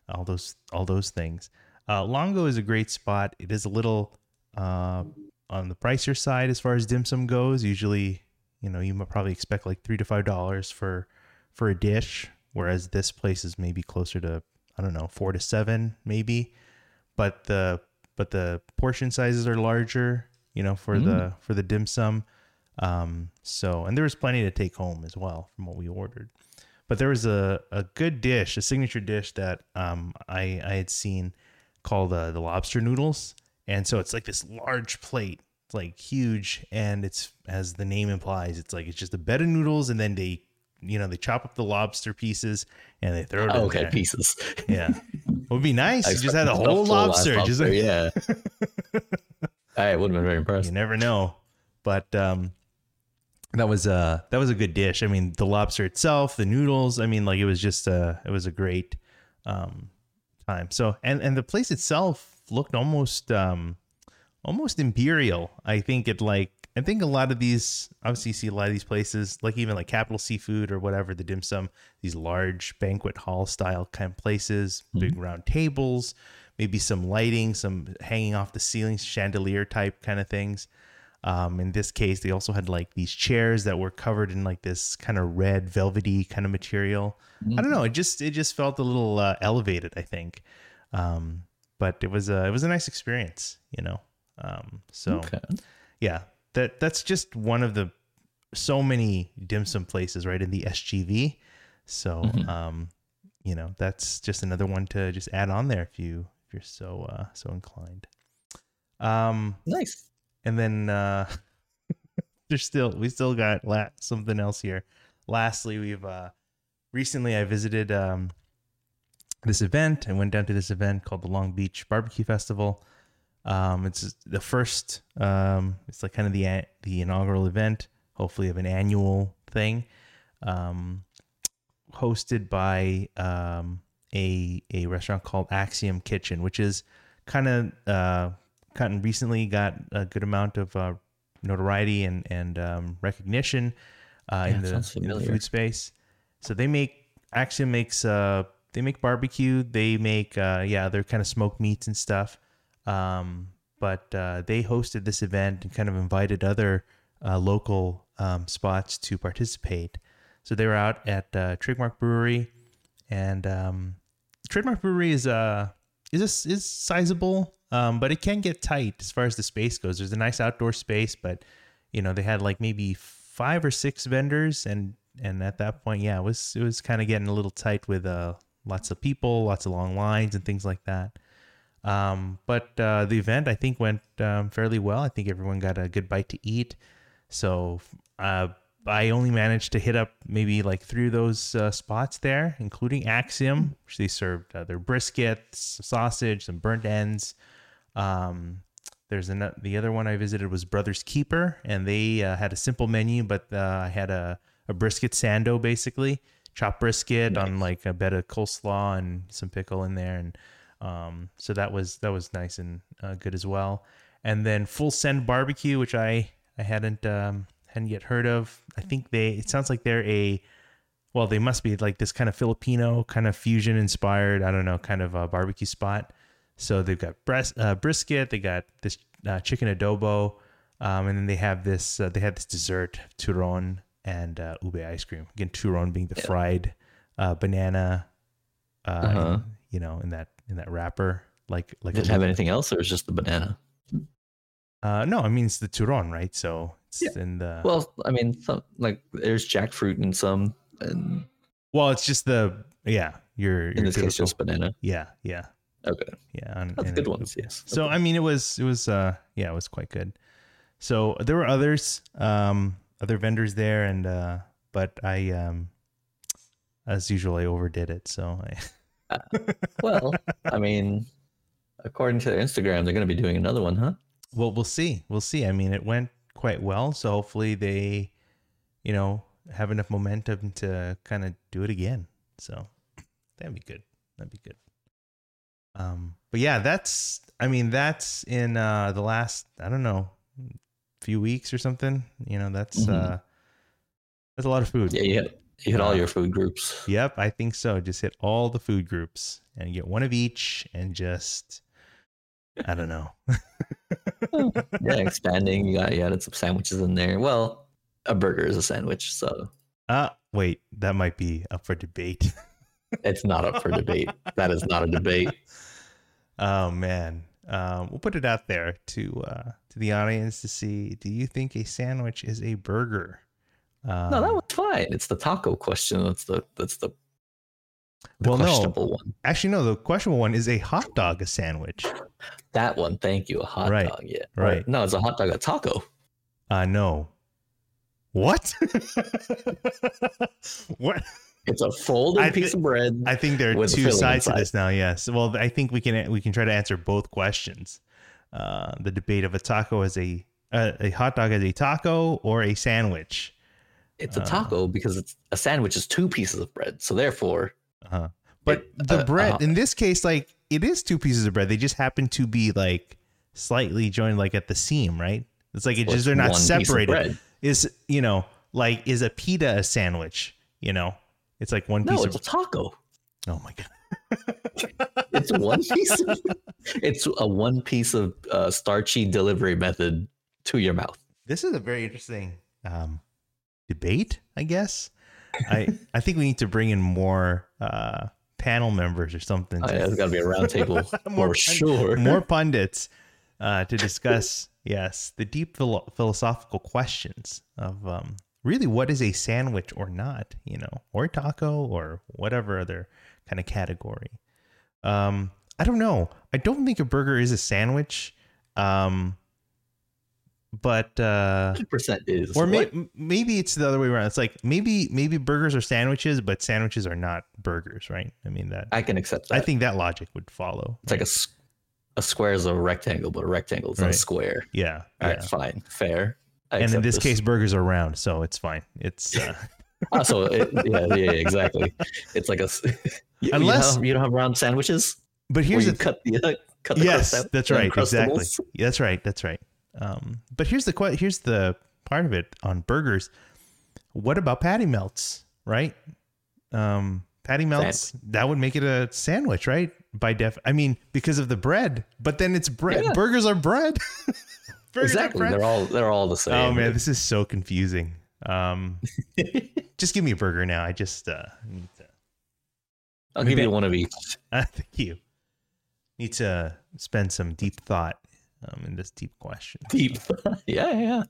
all those all those things. Uh, Longo is a great spot. It is a little uh, on the pricier side as far as dim sum goes. Usually, you know, you might probably expect like three to five dollars for for a dish, whereas this place is maybe closer to I don't know four to seven maybe. But the but the portion sizes are larger, you know, for the for the dim sum. Um, so and there was plenty to take home as well from what we ordered. But there was a, a good dish, a signature dish that um, I I had seen called uh, the lobster noodles, and so it's like this large plate, it's like huge, and it's as the name implies, it's like it's just a bed of noodles, and then they you know they chop up the lobster pieces and they throw it in Oh, okay, there. pieces. Yeah, it would be nice. You just had a whole full-ass lobster. Just like, yeah. I would have been very impressed. you never know. But um that was uh that was a good dish. I mean the lobster itself the noodles i mean like it was just uh it was a great um time. So and and the place itself looked almost um almost imperial. I think it like i think a lot of these obviously you see a lot of these places like even like capital seafood or whatever the dim sum these large banquet hall style kind of places big round tables maybe some lighting some hanging off the ceiling chandelier type kind of things um, in this case, they also had like these chairs that were covered in like this kind of red velvety kind of material. I don't know. It just it just felt a little uh, elevated. I think, um, but it was a it was a nice experience. You know. Um, so Okay. yeah, that that's just one of the so many dim sum places right in the SGV. So Mhm. um, you know that's just another one to just add on there if you if you're so uh, so inclined. Um, Nice. and then uh there's still we still got la- something else here lastly we've uh recently i visited um this event i went down to this event called the long beach barbecue festival um it's the first um it's like kind of the the inaugural event hopefully of an annual thing um hosted by um a a restaurant called axiom kitchen which is kind of uh kind of recently got a good amount of uh, notoriety and and um, recognition uh, Yeah, in, the, in the food space. So they make Axiom makes uh they make barbecue. They make uh yeah they're kind of smoked meats and stuff. Um, but uh, they hosted this event and kind of invited other uh, local um, spots to participate. So they were out at uh, Trademark Brewery, and um, Trademark Brewery is uh is a, is sizable, um, but it can get tight as far as the space goes. There's a nice outdoor space, but you know they had like maybe five or six vendors, and and at that point, yeah, it was it was kind of getting a little tight with uh lots of people, lots of long lines, and things like that. Um, but uh, the event I think went um, fairly well. I think everyone got a good bite to eat. So uh, I only managed to hit up maybe like three of those uh, spots there, including Axiom, which they served uh, their brisket, sausage, some burnt ends. Um, there's an, the other one I visited was Brothers Keeper, and they uh, had a simple menu, but uh, I had a, a brisket sando basically, chopped brisket on like a bed of coleslaw and some pickle in there, and um, so that was that was nice and uh, good as well. And then Full Send Barbecue, which I I hadn't um, hadn't yet heard of. I think they it sounds like they're a well, they must be like this kind of Filipino kind of fusion inspired. I don't know, kind of a barbecue spot. So they've got breast, uh, brisket. They got this uh, chicken adobo, um, and then they have this. Uh, they had this dessert, turon and uh, ube ice cream. Again, turon being the Yeah. fried uh, banana. Uh, Uh-huh. you know, in that in that wrapper, like like Did it have anything else, or was just the banana? Uh, no, I mean it's the turon, right? So it's Yeah. in the Well, I mean, some, like there's jackfruit in some, and well, it's just the yeah. Your in your this case, just banana. yeah, yeah, Okay, yeah. and- that's good it- ones. Yes. So I mean, it was it was uh yeah, it was quite good. So there were others, um, other vendors there, and uh, but I um, as usual, I overdid it. So I, well, I mean, according to their Instagram, they're going to be doing another one, huh? Well, we'll see, we'll see. I mean, it went quite well, so hopefully they, you know, have enough momentum to kind of do it again. So that'd be good. That'd be good. Um, but yeah, that's. I mean, that's in uh the last. I don't know, few weeks or something. You know, that's Mhm. uh that's a lot of food. Yeah, you hit, you hit all Uh, your food groups. Yep, I think so. Just hit all the food groups and get one of each, and just. I don't know. yeah, expanding. You got you added some sandwiches in there. Well, a burger is a sandwich, so Uh wait, that might be up for debate. it's not up for debate. That is not a debate. Oh man, um, we'll put it out there to uh, to the audience to see. Do you think a sandwich is a burger? Um, No, that was fine. It's the taco question. That's the that's the, the Well, no. one. actually no. The questionable one is a hot dog a sandwich? That one. Thank you. A hot Right, dog. Yeah. right. No, it's a hot dog. A taco. Uh, no. What? what? It's a folded I piece of bread. I think there are two sides to this now. Yes. Well, I think we can we can try to answer both questions. Uh, the debate of a taco as a uh, a hot dog as a taco or a sandwich. it's a uh, taco because it's a sandwich is two pieces of bread. So therefore, Uh-huh. But It- the uh, bread uh, in this case, like it is two pieces of bread. They just happen to be like slightly joined, like at the seam, right? It's like it well, just it's they're not one piece of separated. bread. Is you know like is a pita a sandwich? You know, it's like one No, piece it's a of. taco. Oh my god! It's one piece. Of, it's a one piece of uh, starchy delivery method to your mouth. This is a very interesting um, debate. I guess. I I think we need to bring in more uh, panel members or something. Oh, yeah, there's got to be a roundtable More for pun- sure. more pundits uh, to discuss yes the deep philo- philosophical questions of um, really what is a sandwich or not you know or taco or whatever other kind of category um, i don't know i don't think a burger is a sandwich um, but uh, 100% is. or may- maybe it's the other way around it's like maybe maybe burgers are sandwiches but sandwiches are not burgers right i mean that I can accept that. i think that logic would follow it's like a a square is a rectangle, but a rectangle is not a square. yeah All yeah right, fine, fair. I and in accept this, case burgers are round so it's fine it's uh, Ah, so it, yeah, yeah, exactly. It's like a You, Unless- you, don't have, you don't have round sandwiches. but here's you the cut the uh, cut the yes that's right exactly that's right that's right um but here's the que- here's the part of it on burgers what about patty melts right um patty melts that would make it a sandwich right by def i mean because of the bread but then it's bread Yeah. burgers are bread Burgers are Exactly. bread. They're all they're all the same. oh man this is so confusing um just give me a burger now i just uh need to I'll give you one of each. Uh, thank you. Need to spend some deep thought um, in this deep question. Deep. yeah, yeah.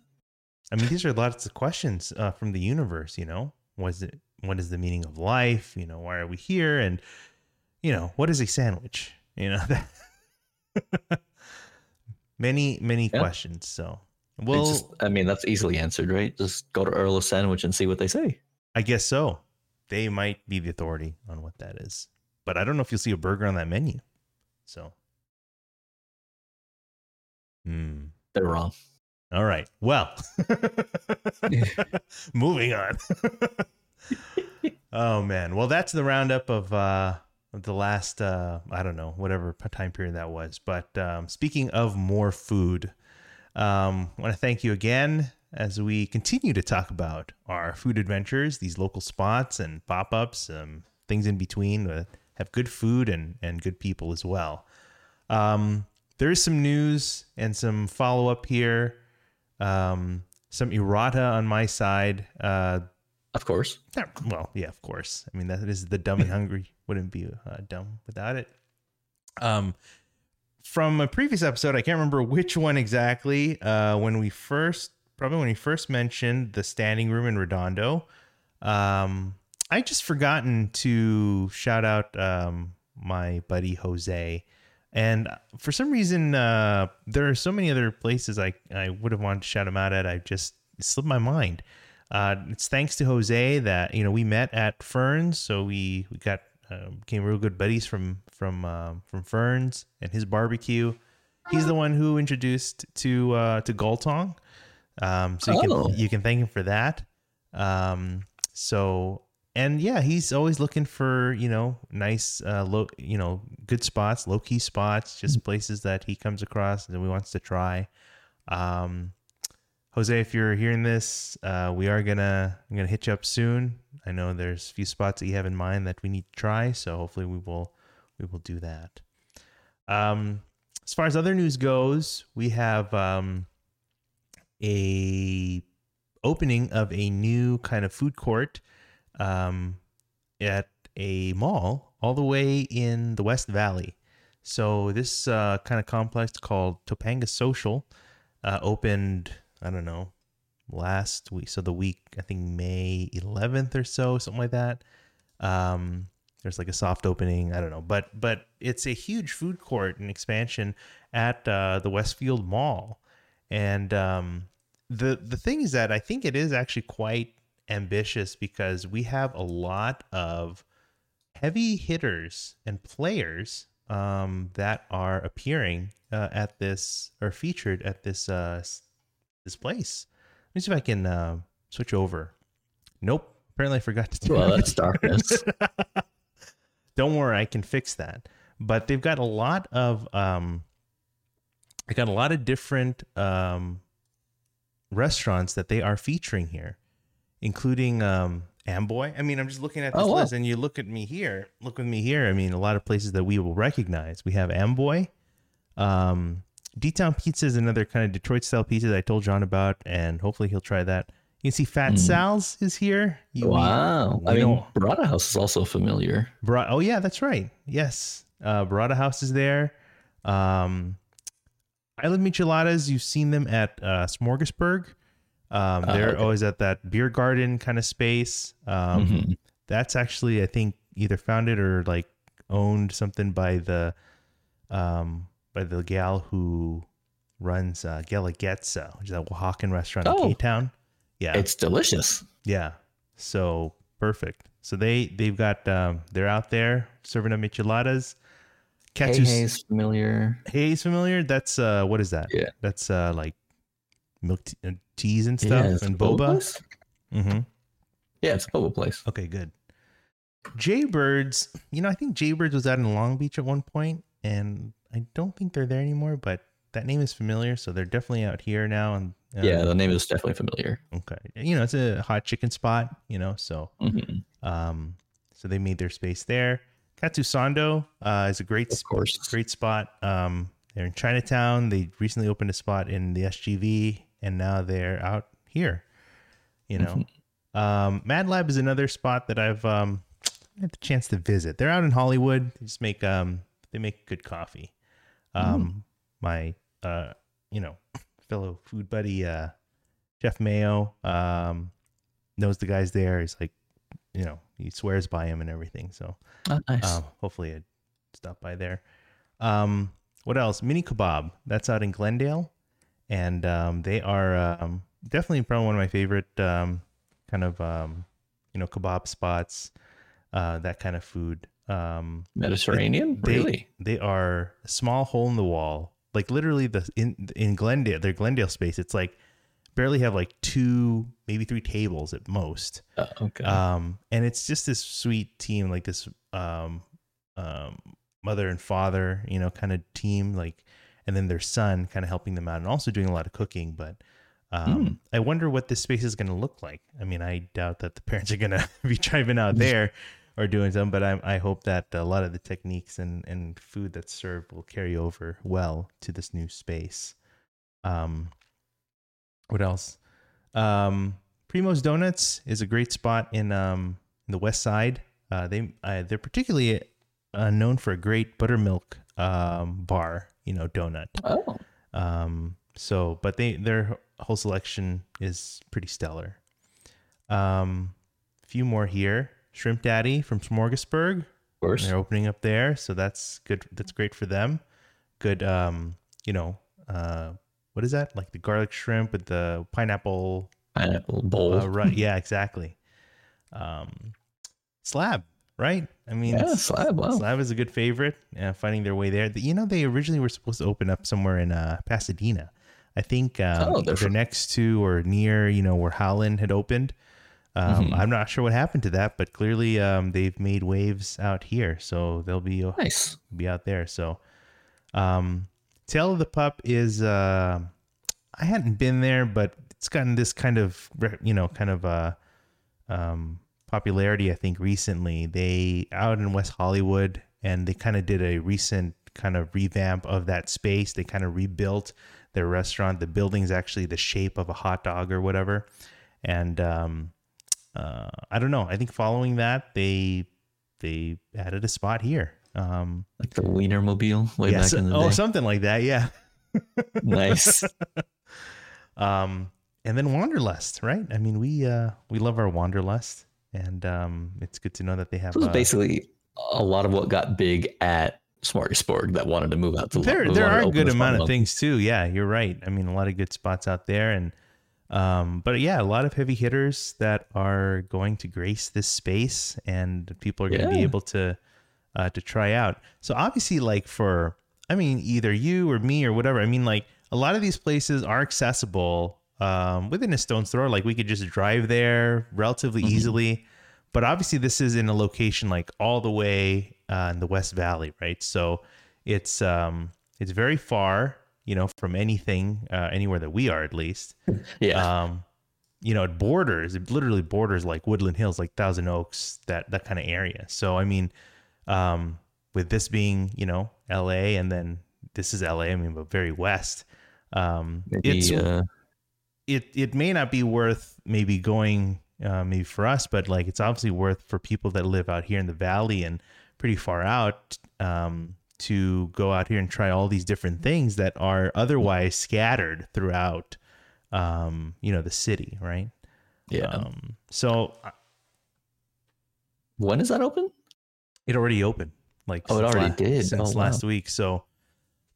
I mean, these are lots of questions uh, from the universe. You know, was it? What is the meaning of life? You know, why are we here? And you know, what is a sandwich? You know, many many Yeah. questions. So, well, just, I mean, that's easily answered, right? Just go to Earl of Sandwich and see what they say. I guess so. They might be the authority on what that is, but I don't know if you'll see a burger on that menu. So, hmm. They're wrong. All right. Well, moving on. oh man. Well, that's the roundup of uh the last uh I don't know, whatever time period that was. But um speaking of more food, um I want to thank you again as we continue to talk about our food adventures, these local spots and pop ups, um, things in between that have good food and, and good people as well. Um, there is some news and some follow up here. Um, some errata on my side. Uh, Of course. well, yeah, of course. I mean, that is the dumb and hungry. Wouldn't be uh, dumb without it. Um, from a previous episode, I can't remember which one exactly. Uh, when we first, probably when we first mentioned the standing room in Redondo, um, I just forgotten to shout out um, my buddy Jose. And for some reason, uh, there are so many other places I, I would have wanted to shout him out at. I just slipped my mind. Uh, it's thanks to Jose that you know we met at Ferns, so we we got uh, became real good buddies from from um, from Ferns and his barbecue. He's the one who introduced to uh, to Galtong, um, so you Oh. can you can thank him for that. Um, so and yeah, he's always looking for you know nice uh, low you know good spots, low key spots, just places that he comes across and he wants to try. Um, Jose, if you're hearing this, uh, we are gonna I'm gonna hit you up soon. I know there's a few spots that you have in mind that we need to try, so hopefully we will we will do that. Um, as far as other news goes, we have um, a opening of a new kind of food court um, at a mall all the way in the West Valley. So this uh, kind of complex called Topanga Social uh, opened, I don't know, last week. So the week, I think May 11th or so, something like that. Um, there's like a soft opening, I don't know, but but it's a huge food court and expansion at uh, the Westfield Mall, and um, the the thing is that I think it is actually quite ambitious because we have a lot of heavy hitters and players um, that are appearing uh, at this or featured at this uh, this place. Let me see if I can uh, switch over. Nope. Apparently, I forgot to do Well, that's darkness. Don't worry, I can fix that. But they've got a lot of um, they got a lot of different um, restaurants that they are featuring here, including um, Amboy. I mean, I'm just looking at this Oh, wow. list, and you look at me here. Look with me here. I mean, a lot of places that we will recognize. We have Amboy. Um, D Town Pizza is another kind of Detroit style pizza that I told John about, and hopefully he'll try that. You can see Fat Mm. Sal's is here. You, wow. I we mean, Barada House is also familiar. Bra- oh yeah, that's right. Yes, uh, Barada House is there. Um, Island Micheladas, you've seen them at uh, Smorgasburg. Um, Ah, they're okay. always at that beer garden kind of space. Um, Mhm. That's actually, I think, either founded or like owned something by the um, by the gal who runs uh, Guelaguetza, which is a Oaxacan restaurant Oh. in K Town. Yeah, It's delicious. yeah. So perfect. So they they've got um they're out there serving up micheladas. Hey, Katsu's Hey's familiar. Hayes familiar? That's uh what is that? Yeah. That's uh like milk tea, teas and stuff it's and boba? Mm-hmm. Yeah, it's a boba place. Okay, good. Jaybirds, you know, I think Jaybirds was out in Long Beach at one point, and I don't think they're there anymore, but that name is familiar, so they're definitely out here now. And uh, yeah, the name is definitely familiar. okay, you know, it's a hot chicken spot, you know, so Mhm. Um, so they made their space there. Katsusando uh, is a great, sp- course. great spot. Um, they're in Chinatown. They recently opened a spot in the SGV, and now they're out here. You know, um, Mad Lab is another spot that I've um, had the chance to visit. They're out in Hollywood. They just make um, they make good coffee. Um, my uh, you know, fellow food buddy uh, Jeff Mayo um, knows the guys there. He's like, you know, he swears by him and everything. So Ah, nice. um, hopefully I'd stop by there. Um, what else? Mini Kebab. That's out in Glendale, and um, they are um, definitely probably one of my favorite um, kind of um, you know kebab spots. Uh, that kind of food. Um, Mediterranean? they, really? They are a small hole in the wall. Like literally the in in Glendale, their Glendale space, it's like barely have like two, maybe three tables at most. Uh, okay. Um, and it's just this sweet team, like this um um mother and father, you know, kind of team, like and then their son kind of helping them out and also doing a lot of cooking, but Um, Hmm. I wonder what this space is going to look like. I mean, I doubt that the parents are going to be driving out there or doing something, but I, I hope that a lot of the techniques and, and food that's served will carry over well to this new space. Um, what else? Um, Primo's Donuts is a great spot in um in the West Side. Uh, they uh, they're particularly uh, known for a great buttermilk um bar, you know, donut. Oh, Um, so, but they their whole selection is pretty stellar. Um, a few more here. Shrimp Daddy from Smorgasburg. of course. They're opening up there, so that's good. That's great for them. Good, um, you know, uh, what is that? Like the garlic shrimp with the pineapple. Pineapple bowl. Uh, right? Yeah, exactly. Um, slab, right? I mean, Yeah, Slab, wow. Slab is a good favorite. Uh, finding their way there. The- You know, they originally were supposed to open up somewhere in uh, Pasadena. I think um, Oh, they're they're next to or near, you know, where Holland had opened. Um, Mhm. I'm not sure what happened to that, but clearly um, they've made waves out here, so they'll be uh, nice. be out there. So, um, Tale of the Pup is uh, I hadn't been there, but it's gotten this kind of you know kind of uh, um, popularity. I think recently they out in West Hollywood, and they kind of did a recent kind of revamp of that space. They kind of rebuilt their restaurant. The building's actually the shape of a hot dog or whatever, and um, uh, I don't know. I think following that, they they added a spot here. Um, Like the Wienermobile way back in the oh, day. Oh, something like that. Yeah. nice. Um, and then Wanderlust, right? I mean, we uh we love our Wanderlust, and um, it's good to know that they have. This was uh, basically a lot of what got big at Smorgasburg that wanted to move out to there there are a good amount of things too. Yeah, you're right. I mean, a lot of good spots out there, and um, but yeah, a lot of heavy hitters that are going to grace this space, and people are going to be able to uh, to try out. So obviously, like for I mean, either you or me or whatever. I mean, like a lot of these places are accessible um, within a stone's throw. Like we could just drive there relatively Mm-hmm. easily. But obviously, this is in a location like all the way uh, in the West Valley, right? So it's um, it's very far, you know, from anything uh, anywhere that we are, at least. Yeah. Um, you know, it borders, it literally borders like Woodland Hills, like Thousand Oaks, that that kind of area. So I mean, um, with this being, you know, L.A. and then this is L.A. I mean, but very west. Um, Maybe, it's uh, it it may not be worth maybe going uh, maybe for us, but like it's obviously worth for people that live out here in the valley and pretty far out um, to go out here and try all these different things that are otherwise scattered throughout um, you know the city, right? yeah. Um, so when is that open? it already opened. Like Oh, it already did. since Oh, wow. last week. So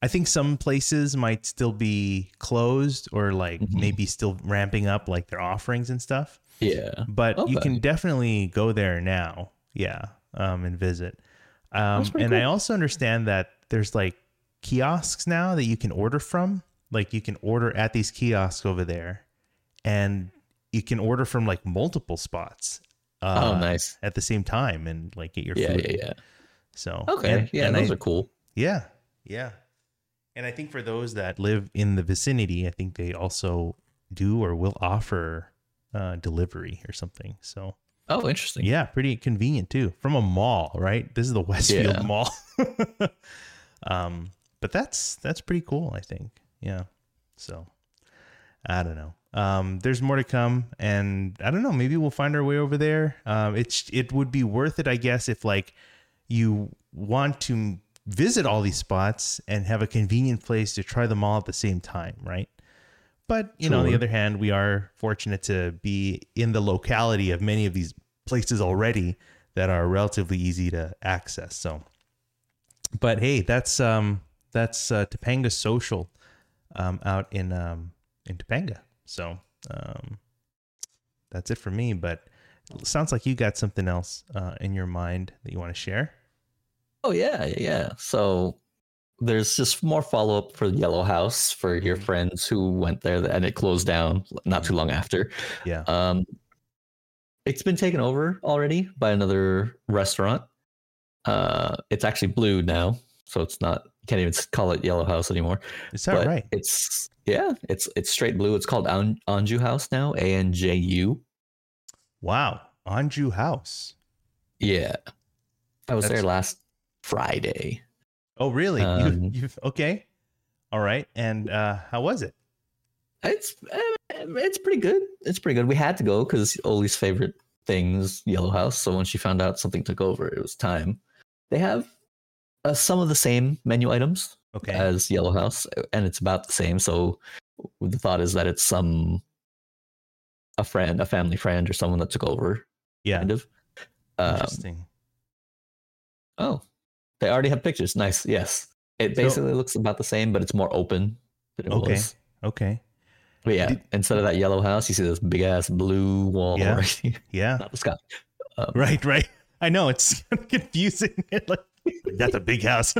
I think some places might still be closed or like Mhm. maybe still ramping up like their offerings and stuff. Yeah. but you can definitely go there now yeah um and visit um and i also understand that there's like kiosks now that you can order from like you can order at these kiosks over there and you can order from like multiple spots uh, oh, nice. at the same time and like get your Yeah, food yeah, yeah. so Okay. and- yeah, and those I- are cool. yeah yeah and i think for those that live in the vicinity i think they also do or will offer uh delivery or something so Oh, interesting. yeah, pretty convenient too. From a mall, right? This is the Westfield Yeah. Mall. um, but that's that's pretty cool, I think. Yeah. So I don't know. Um, there's more to come, and I don't know. Maybe we'll find our way over there. Um, it's it would be worth it, I guess, if like you want to visit all these spots and have a convenient place to try them all at the same time, right? But you know, on the other hand, we are fortunate to be in the locality of many of these places already that are relatively easy to access. So, but hey, that's um that's uh, Topanga Social um out in um in Topanga. So um that's it for me. But it sounds like you got something else uh, in your mind that you want to share. Oh yeah, yeah, yeah. So there's just more follow up for Yellow House for your friends who went there and it closed down not too long after. Yeah. Um, it's been taken over already by another restaurant. Uh, it's actually blue now, so it's not can't even call it Yellow House anymore. Is that but right? It's yeah, it's it's straight blue. It's called An- Anju House now, A N J U. Wow. Anju House. Yeah, I was That's- there last Friday. Oh, really? Um, you, you've okay. All right. And uh, how was it? It's eh, it's pretty good. It's pretty good. We had to go because Oli's favorite things Yellow House. So when she found out something took over, it was time. They have uh, some of the same menu items Okay. as Yellow House, and it's about the same. So the thought is that it's some a friend, a family friend, or someone that took over, yeah. kind of. Um, Interesting. oh, they already have pictures. Nice. Yes, it So- basically looks about the same, but it's more open Okay. was. Okay. But yeah, Did- instead of that yellow house, you see this big ass blue wall Yeah. right here. Yeah. Not the sky. Um, Right. Right. I know it's kind of confusing. like that's a big house.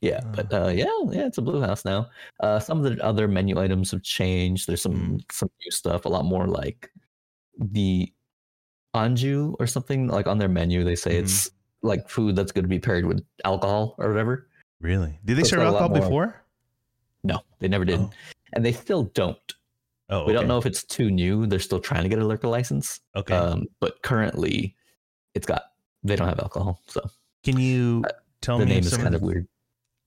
Yeah, but uh, yeah, yeah, it's a blue house now. Uh, some of the other menu items have changed. There's some some new stuff, a lot more like the anju or something. Like on their menu, they say Mhm. it's like food that's going to be paired with alcohol or whatever. really? Did they Looks serve like a lot alcohol before? No, they never did, Oh. and they still don't. Oh, We don't know if it's too new. They're still trying to get a liquor license. Okay. Um, but currently, it's got they don't have alcohol, so Can you tell uh, the me name is kind of weird.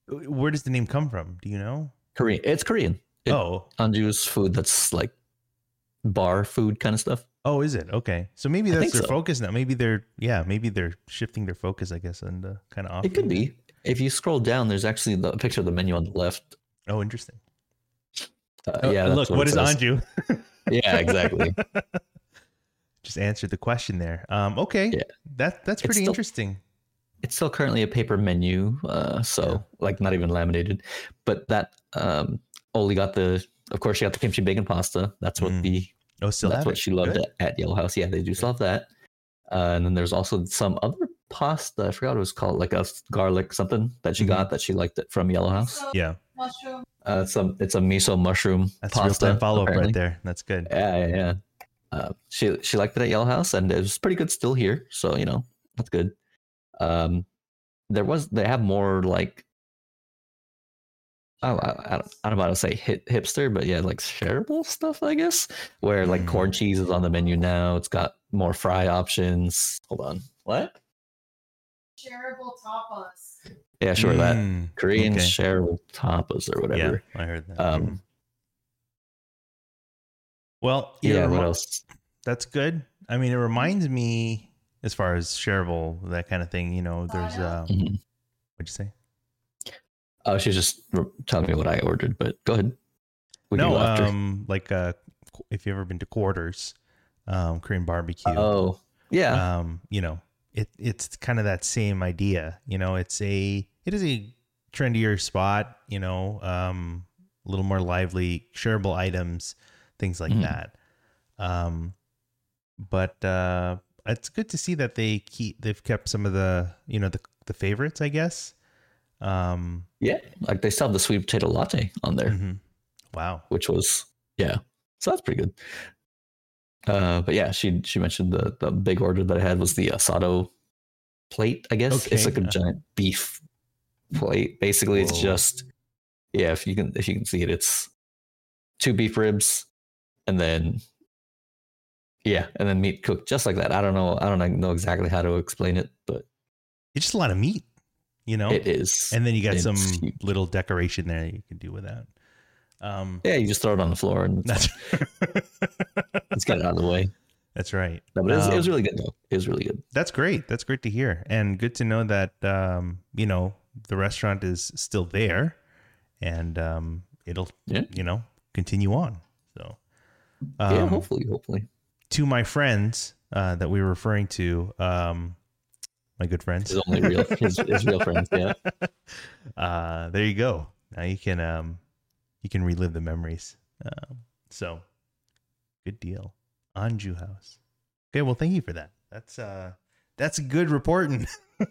where does the name come from? Do you know? Korean. It's Korean. It- oh. Anju's food that's like bar food kind of stuff. Oh, is it? Okay. So maybe that's their so. focus now. Maybe they're yeah, maybe they're shifting their focus, I guess, and uh, kind of off. It could be. If you scroll down, there's actually the a picture of the menu on the left. Oh, interesting. Uh, Oh, yeah, look, what what is. Anju? Yeah, exactly. Just answered the question there. Um, okay. Yeah. That that's pretty still- interesting. it's still currently a paper menu, uh, so Yeah. like not even laminated. But that um, Oli got the, of course, she got the kimchi bacon pasta. That's what Mm. the Oh, still that's have what it. she loved Good. at, at Yellow House. Yeah, they do still have that. Uh, and then there's also some other pasta. I forgot what it was called, like a garlic something that she Mhm. got that she liked it from Yellow House. Yeah, mushroom. Uh, it's a it's a miso mushroom that's real pasta. time follow up right there. That's good. Yeah, yeah, yeah. Uh, she she liked it at Yellow House, and it was pretty good still here. So you know that's good. Um, there was they have more like I, I, don't, I don't know how to say hip, hipster, but yeah, like shareable stuff, I guess. Where like Mm. corn cheese is on the menu now. It's got more fry options. Hold on, what? Shareable tapas. Yeah, sure that Mm, Korean okay. shareable tapas or whatever. Yeah, whatever. I heard that. Um. Well, yeah, it what else? That's good. I mean, it reminds me as far as shareable that kind of thing. You know, there's um, Mhm. what'd you say? Oh, she's just telling me what I ordered, but go ahead. We no, go after. um, like uh, if you've ever been to Quarters, um, Korean barbecue. oh, yeah. um you know it it's kind of that same idea you know it's a it is a trendier spot you know um a little more lively shareable items things like Mhm. that um but uh it's good to see that they keep they've kept some of the you know the the favorites i guess um Yeah, like they still have the sweet potato latte on there, mhm. wow which was yeah, so that's pretty good. Uh, but yeah, she she mentioned the the big order that I had was the asado plate. I guess it's like a giant beef plate. Basically, it's just yeah. If you can if you can see it, it's two beef ribs, and then yeah, and then meat cooked just like that. I don't know. I don't know exactly how to explain it, but it's just a lot of meat you know it is. and then you got it's some huge. little decoration there you can do with that um yeah, you just throw it on the floor and that's let's get it out of the way. That's right. No, but it was, it was Um, really good though. It was really good. That's great. That's great to hear, and good to know that um, you know the restaurant is still there, and um, it'll Yeah. you know continue on. So, um, yeah, hopefully, hopefully. to my friends uh, that we were referring to, um, my good friends. His only real his, his real friends. Yeah. uh, there you go. Now you can um, you can relive the memories. Um, so, good deal. on Anju House. Okay, well, thank you for that. That's uh, that's good reporting.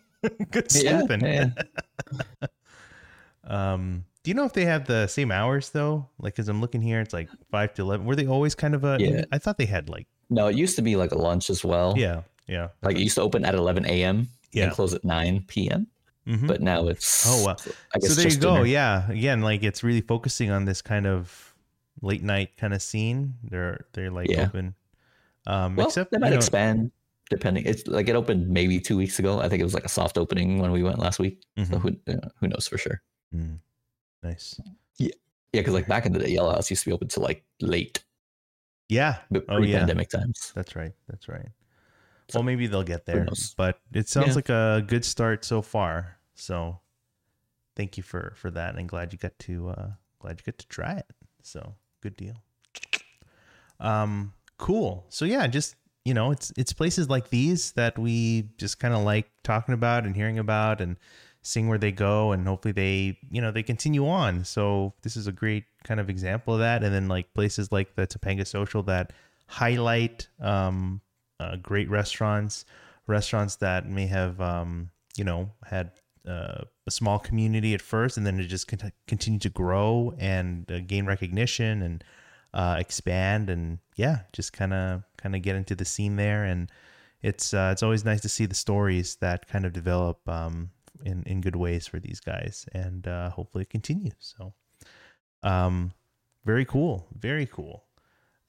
good Yeah, sleuthing. yeah. um, do you know if they have the same hours though? Like, as I'm looking here, it's like five to eleven. Were they always kind of a? Yeah. I thought they had like. No, it used to be like a lunch as well. Yeah, yeah, Like it used to open at 11 a.m. yeah. and close at 9 p.m. Mhm. but now it's Oh, wow. I guess so there you go. dinner. Yeah, again, like it's really focusing on this kind of late night kind of scene. They're they're like Yeah. open. Um, Well, except they might expand depending. It's like it opened maybe two weeks ago. I think it was like a soft opening when we went last week. So Mhm. who who knows for sure? Mm. Nice. Yeah, yeah. because like back in the day, Yellow House used to be open till like late, Yeah. but Oh, yeah. pre-pandemic times. That's right. That's right. So, well, maybe they'll get there, but it sounds Yeah. like a good start so far. So, thank you for for that, and glad you got to uh, glad you got to try it. So, good deal. Um, cool. So yeah, just you know, it's it's places like these that we just kind of like talking about and hearing about and seeing where they go, and hopefully they you know they continue on. So this is a great kind of example of that. And then like places like the Topanga Social that highlight um, uh, great restaurants, restaurants that may have um, you know had uh, a small community at first, and then it just cont- continue to grow and uh, gain recognition and uh, expand, and yeah, just kind of kind of get into the scene there. And it's uh, it's always nice to see the stories that kind of develop um, in in good ways for these guys, and uh, hopefully it continues. So, um, very cool, very cool.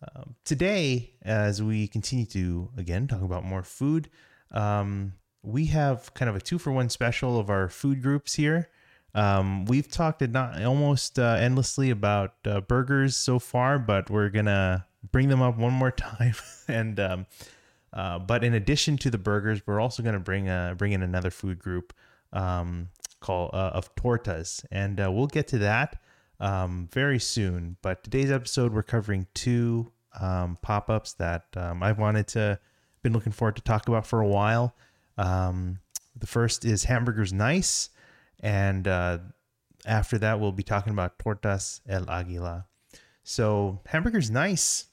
Um, today, as we continue to again talk about more food, um, we have kind of a two for one special of our food groups here. Um, we've talked not almost uh, endlessly about uh, burgers so far, but we're gonna bring them up one more time. and um, uh, but in addition to the burgers, we're also gonna bring uh, bring in another food group um, called uh, of tortas, and uh, we'll get to that um, very soon. But today's episode, we're covering two um, pop ups that um, I've wanted to, been looking forward to talk about for a while. Um, the first is Hamburgers Nice, and uh, after that, we'll be talking about Tortas El Águila. So, Hamburgers Nice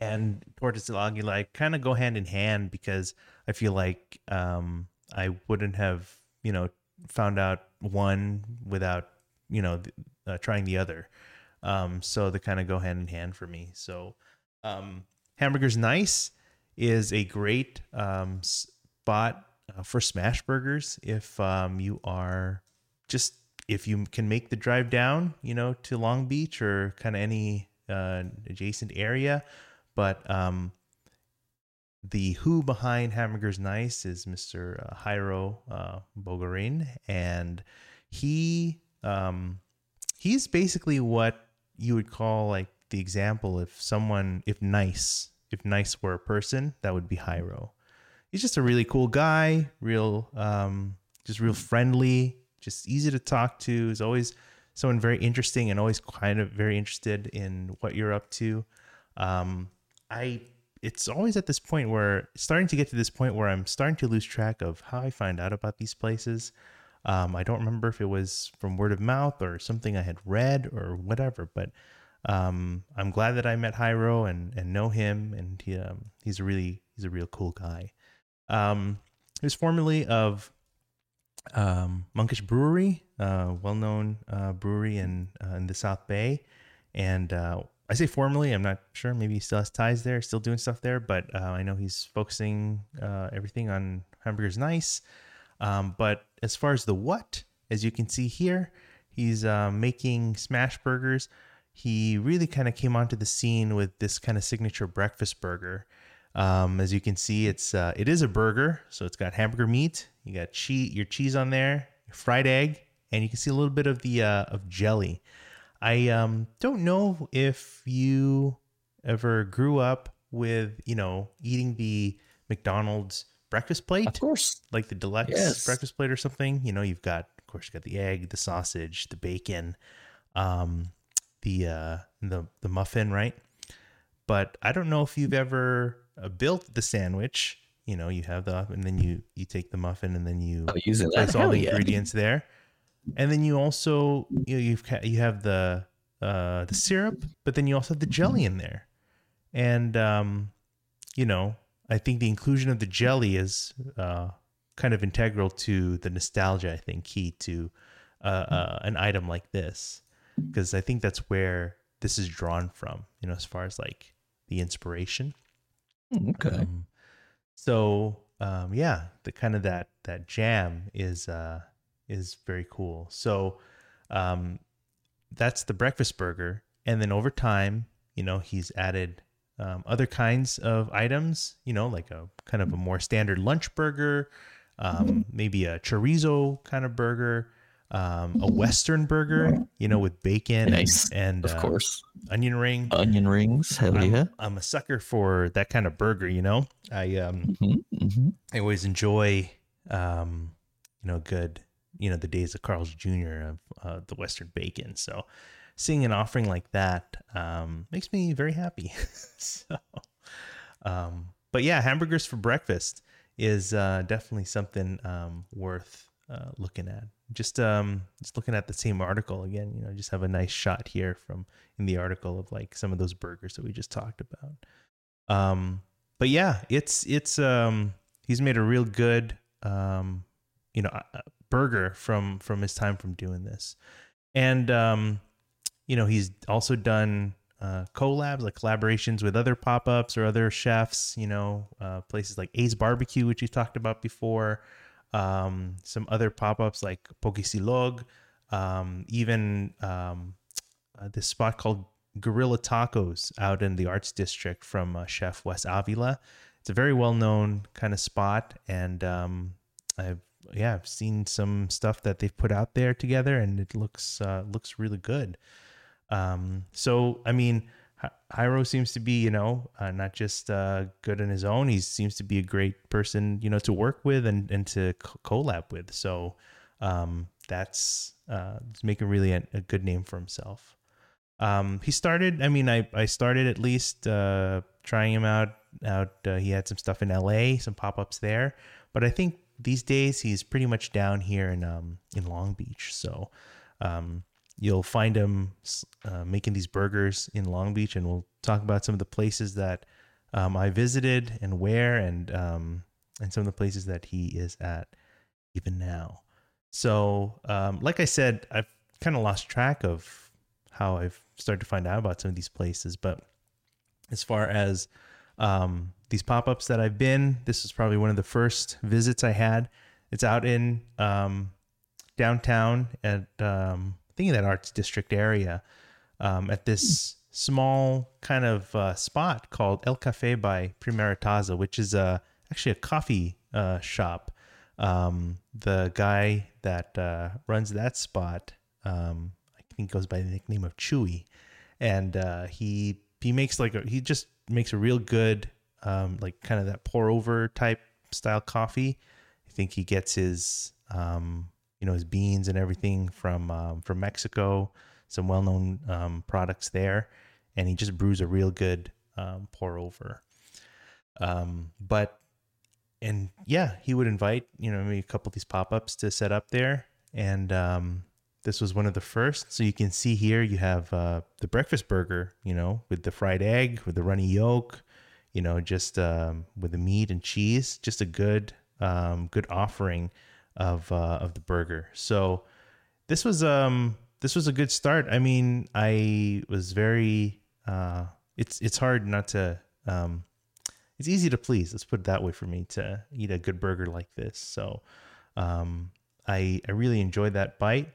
and Tortas El Águila kind of go hand in hand because I feel like um, I wouldn't have, you know, found out one without, you know, uh, trying the other. Um, so they kind of go hand in hand for me. So, um, Hamburgers Nice is a great um, spot uh, for smash burgers if um, you are just if you can make the drive down, you know, to Long Beach or kind of any uh, adjacent area. But um, the who behind Hamburgers Nice is Mr. Uh, Jairo uh, Bogarin, and he um, he's basically what you would call like the example if someone if nice if nice were a person that would be Jairo. He's just a really cool guy, real um just real friendly, just easy to talk to. He's always someone very interesting and always kind of very interested in what you're up to. Um I it's always at this point where starting to get to this point where I'm starting to lose track of how I find out about these places. Um, I don't remember if it was from word of mouth or something I had read or whatever, but um, I'm glad that I met Jairo and, and know him, and he, um, he's a really he's a real cool guy. Um, he was formerly of um, Monkish Brewery, uh, well-known uh, brewery in uh, in the South Bay, and uh, I say formerly. I'm not sure. Maybe he still has ties there, still doing stuff there, but uh, I know he's focusing uh, everything on Hamburgers Nice. Um, but as far as the what, as you can see here, he's uh, making smash burgers. He really kind of came onto the scene with this kind of signature breakfast burger. Um, as you can see, it's uh, it is a burger, so it's got hamburger meat. You got cheese, your cheese on there, your fried egg, and you can see a little bit of the uh, of jelly. I um, don't know if you ever grew up with you know eating the McDonald's breakfast plate Of course. like the deluxe Yes. breakfast plate or something. You know, you've got, of course, you got the egg, the sausage, the bacon, um, the uh, the the muffin, right? But I don't know if you've ever uh, built the sandwich. You know, you have the and then you you take the muffin and then you Oh, using that. place all the yeah. ingredients there, and then you also you know, you've you have the uh, the syrup, but then you also have the jelly in there, and um, you know I think the inclusion of the jelly is uh, kind of integral to the nostalgia. I think key to uh, uh, an item like this because I think that's where this is drawn from. You know, as far as like the inspiration. Hmm, Okay. Um, so um, yeah, the kind of that that jam is uh, is very cool. So um, that's the breakfast burger, and then over time, you know, he's added um, other kinds of items. You know, like a kind of a more standard lunch burger, um, maybe a chorizo kind of burger, um, a Western burger. You know, with bacon Nice. and, and Of uh, course. onion ring. Onion rings. Hell I'm, yeah. I'm a sucker for that kind of burger. You know, I um hmm hmm I always enjoy um you know good you know the days of Carl's Jr. of uh, the Western bacon. So seeing an offering like that um makes me very happy. so um but yeah, hamburgers for breakfast is uh definitely something um worth uh looking at. Just um just looking at the same article again, you know, just have a nice shot here from in the article of like some of those burgers that we just talked about. Um but yeah, it's it's um he's made a real good um you know uh, burger from from his time from doing this. And um you know, he's also done uh collabs like collaborations with other pop-ups or other chefs, you know, uh places like Ace Barbecue which you talked about before, um some other pop-ups like Pokisilog, um even um uh, this spot called Guerrilla Tacos out in the Arts District from uh, Chef Wes Avila. It's a very well known kind of spot, and um, I've yeah I've seen some stuff that they've put out there together, and it looks uh, looks really good. Um, so I mean, Jairo seems to be you know uh, not just uh, good on his own. He seems to be a great person you know to work with and and to co- collab with. So um, that's uh, making really a, a good name for himself um he started i mean i i started at least uh trying him out out uh, he had some stuff in la some pop-ups there but i think these days he's pretty much down here in um in long beach so um you'll find him uh, making these burgers in long beach and we'll talk about some of the places that um i visited and where and um and some of the places that he is at even now so um like i said i've kind of lost track of how I've started to find out about some of these places. But as far as um, these pop ups that I've been, this is probably one of the first visits I had. It's out in um, downtown at um, think in that arts district area um, at this small kind of uh, spot called El Cafe by Primera Taza, which is uh, actually a coffee uh, shop. Um, the guy that uh, runs that spot, um, I think goes by the nickname of Chewy, and uh, he he makes like a, he just makes a real good um, like kind of that pour over type style coffee. I think he gets his um, you know his beans and everything from um, from Mexico, some well known um, products there, and he just brews a real good um, pour over. Um, but and yeah, he would invite you know maybe a couple of these pop ups to set up there, and um, this was one of the first. So you can see here you have uh, the breakfast burger, you know, with the fried egg, with the runny yolk, you know, just um, with the meat and cheese. Just a good, good offering of uh, of the burger. So this was um this was a good start. I mean, I was very. Uh, it's it's hard not to. Um, it's easy to please. Let's put it that way for me to eat a good burger like this. So, um, I I really enjoyed that bite.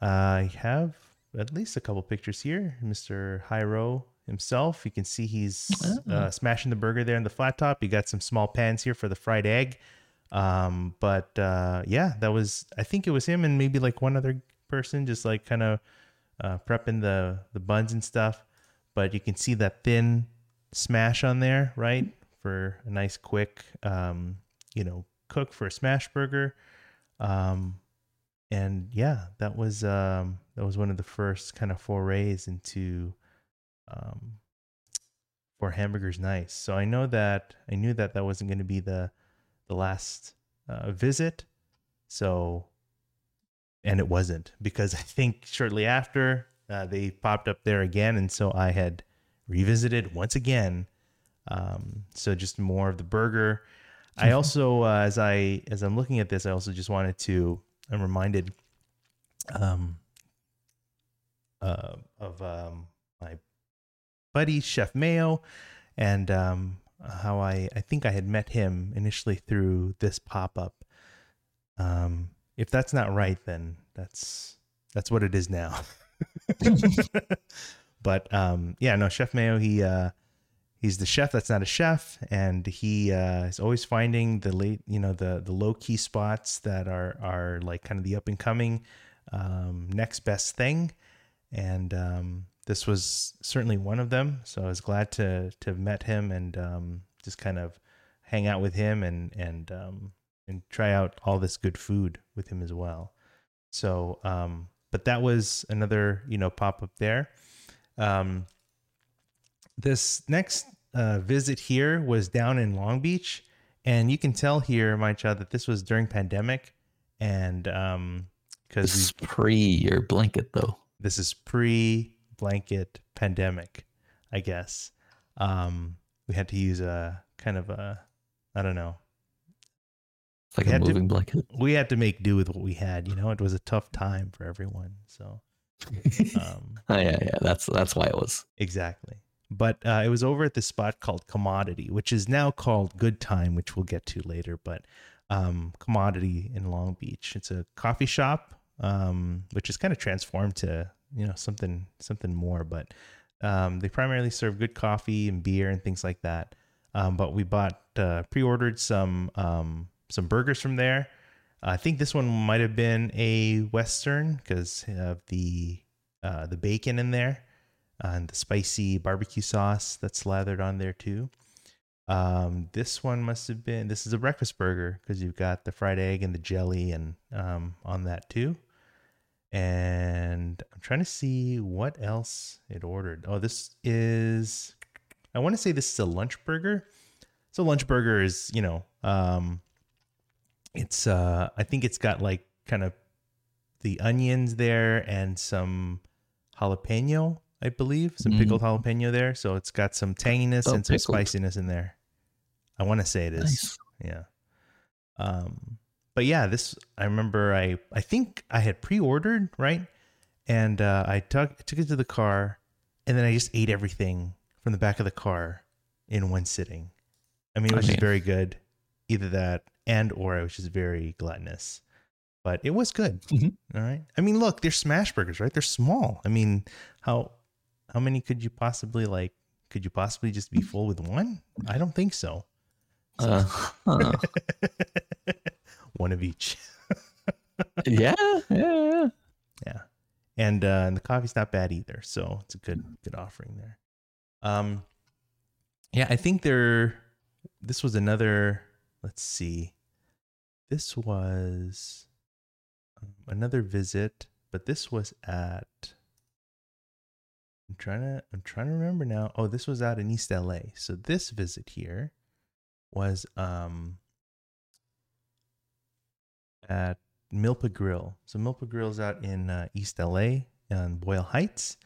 I have at least a couple pictures here. Mr. Jairo himself. You can see he's Oh. uh, smashing the burger there in the flat top. You got some small pans here for the fried egg. Um, but uh, yeah, that was I think it was him and maybe like one other person just like kind of uh, prepping the the buns and stuff. But you can see that thin smash on there, right? For a nice quick um, you know, cook for a smash burger. Um, and yeah, that was um, that was one of the first kind of forays into um, for hamburgers nice. So I know that I knew that that wasn't going to be the the last uh, visit. So and it wasn't because I think shortly after uh, they popped up there again, and so I had revisited once again. Um, so just more of the burger. I also, uh, as I as I'm looking at this, I also just wanted to. I'm reminded um, uh, of um, my buddy Chef Mayo, and um, how I I think I had met him initially through this pop up. Um, if that's not right, then that's that's what it is now. but um, yeah, no, Chef Mayo, he uh, he's the chef that's not a chef, and he uh, is always finding the late, you know, the the low key spots that are are like kind of the up and coming um, next best thing, and um, this was certainly one of them. So I was glad to to have met him and um, just kind of hang out with him and and um, and try out all this good food with him as well. So, um, but that was another you know pop up there. Um, this next uh, visit here was down in Long Beach, and you can tell here, my child, that this was during pandemic, and um, This because is pre your blanket though. this is pre blanket pandemic, I guess. Um, we had to use a kind of a, I don't know. It's like We a had to- moving blanket. We had to make do with what we had. You know, it was a tough time for everyone. So, um, Oh, yeah, yeah. That's that's why it was. exactly. But uh, it was over at this spot called Commodity, which is now called Good Time, which we'll get to later. But um, Commodity in Long Beach, it's a coffee shop, um, which is kind of transformed to you know something something more. But um, they primarily serve good coffee and beer and things like that. Um, but we bought uh, pre-ordered some um, some burgers from there. I think this one might have been a western because of the uh, the bacon in there and the spicy barbecue sauce that's slathered on there too. Um, this one must have been this is a breakfast burger because you've got the fried egg and the jelly and um, on that too. And I'm trying to see what else it ordered. Oh, this is I want to say this is a lunch burger. So lunch burger is you know um, it's uh I think it's got like kind of the onions there and some jalapeno, I believe, some Mhm. pickled jalapeno there. So it's got some tanginess Oh, and some pickled. spiciness in there. I want to say it is. Nice. Yeah. Um but yeah, this I remember I I think I had pre-ordered, right? And uh I took took it to the car and then I just ate everything from the back of the car in one sitting. I mean, it was just very good. Either that and or I was just very gluttonous. But it was good. Mhm. All right. I mean, look, they're smash burgers, right? They're small. I mean, how how many could you possibly like could you possibly just be full with one? I don't think so. Uh, huh. One of each. yeah, yeah, yeah. And uh and the coffee's not bad either. So it's a good good offering there. Um yeah, I think there this was another let's see. This was um, another visit, but this was at I'm trying to I'm trying to remember now. Oh, this was out in East LA. So this visit here was um at Milpa Grill. So Milpa Grill's out in uh, East LA on Boyle Heights,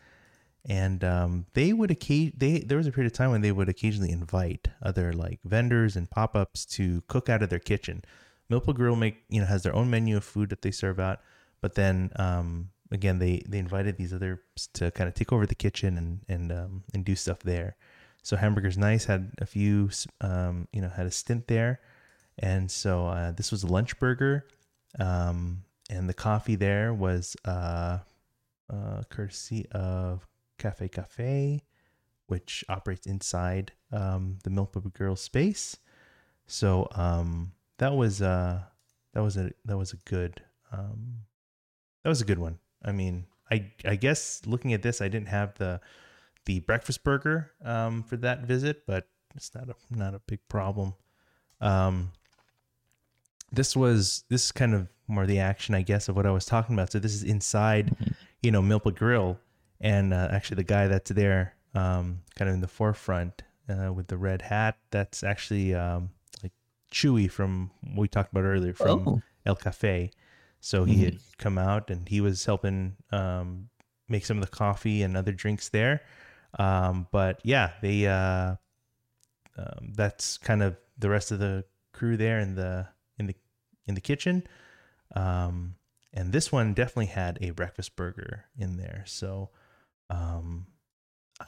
and um, they would occasion they there was a period of time when they would occasionally invite other like vendors and pop ups to cook out of their kitchen. Milpa Grill make you know has their own menu of food that they serve out, but then um, again they they invited these others to kind of take over the kitchen and and um, and do stuff there. So Hamburgers Nice had a few um, you know had a stint there, and so uh, this was a lunch burger um, and the coffee there was uh, uh, courtesy of Cafe Cafe, which operates inside um, the Milpa Grill space. So um, that was uh, that was a that was a good um, that was a good one. I mean, I I guess looking at this, I didn't have the the breakfast burger um, for that visit, but it's not a not a big problem. Um, this was this is kind of more the action, I guess, of what I was talking about. So this is inside, you know, Milpa Grill, and uh, actually the guy that's there, um, kind of in the forefront uh, with the red hat, that's actually um, like Chewy from what we talked about earlier from Oh, El Cafe. So he had come out and he was helping um, make some of the coffee and other drinks there. Um, but yeah, they uh, um, that's kind of the rest of the crew there and the in the kitchen. Um, and this one definitely had a breakfast burger in there. So um,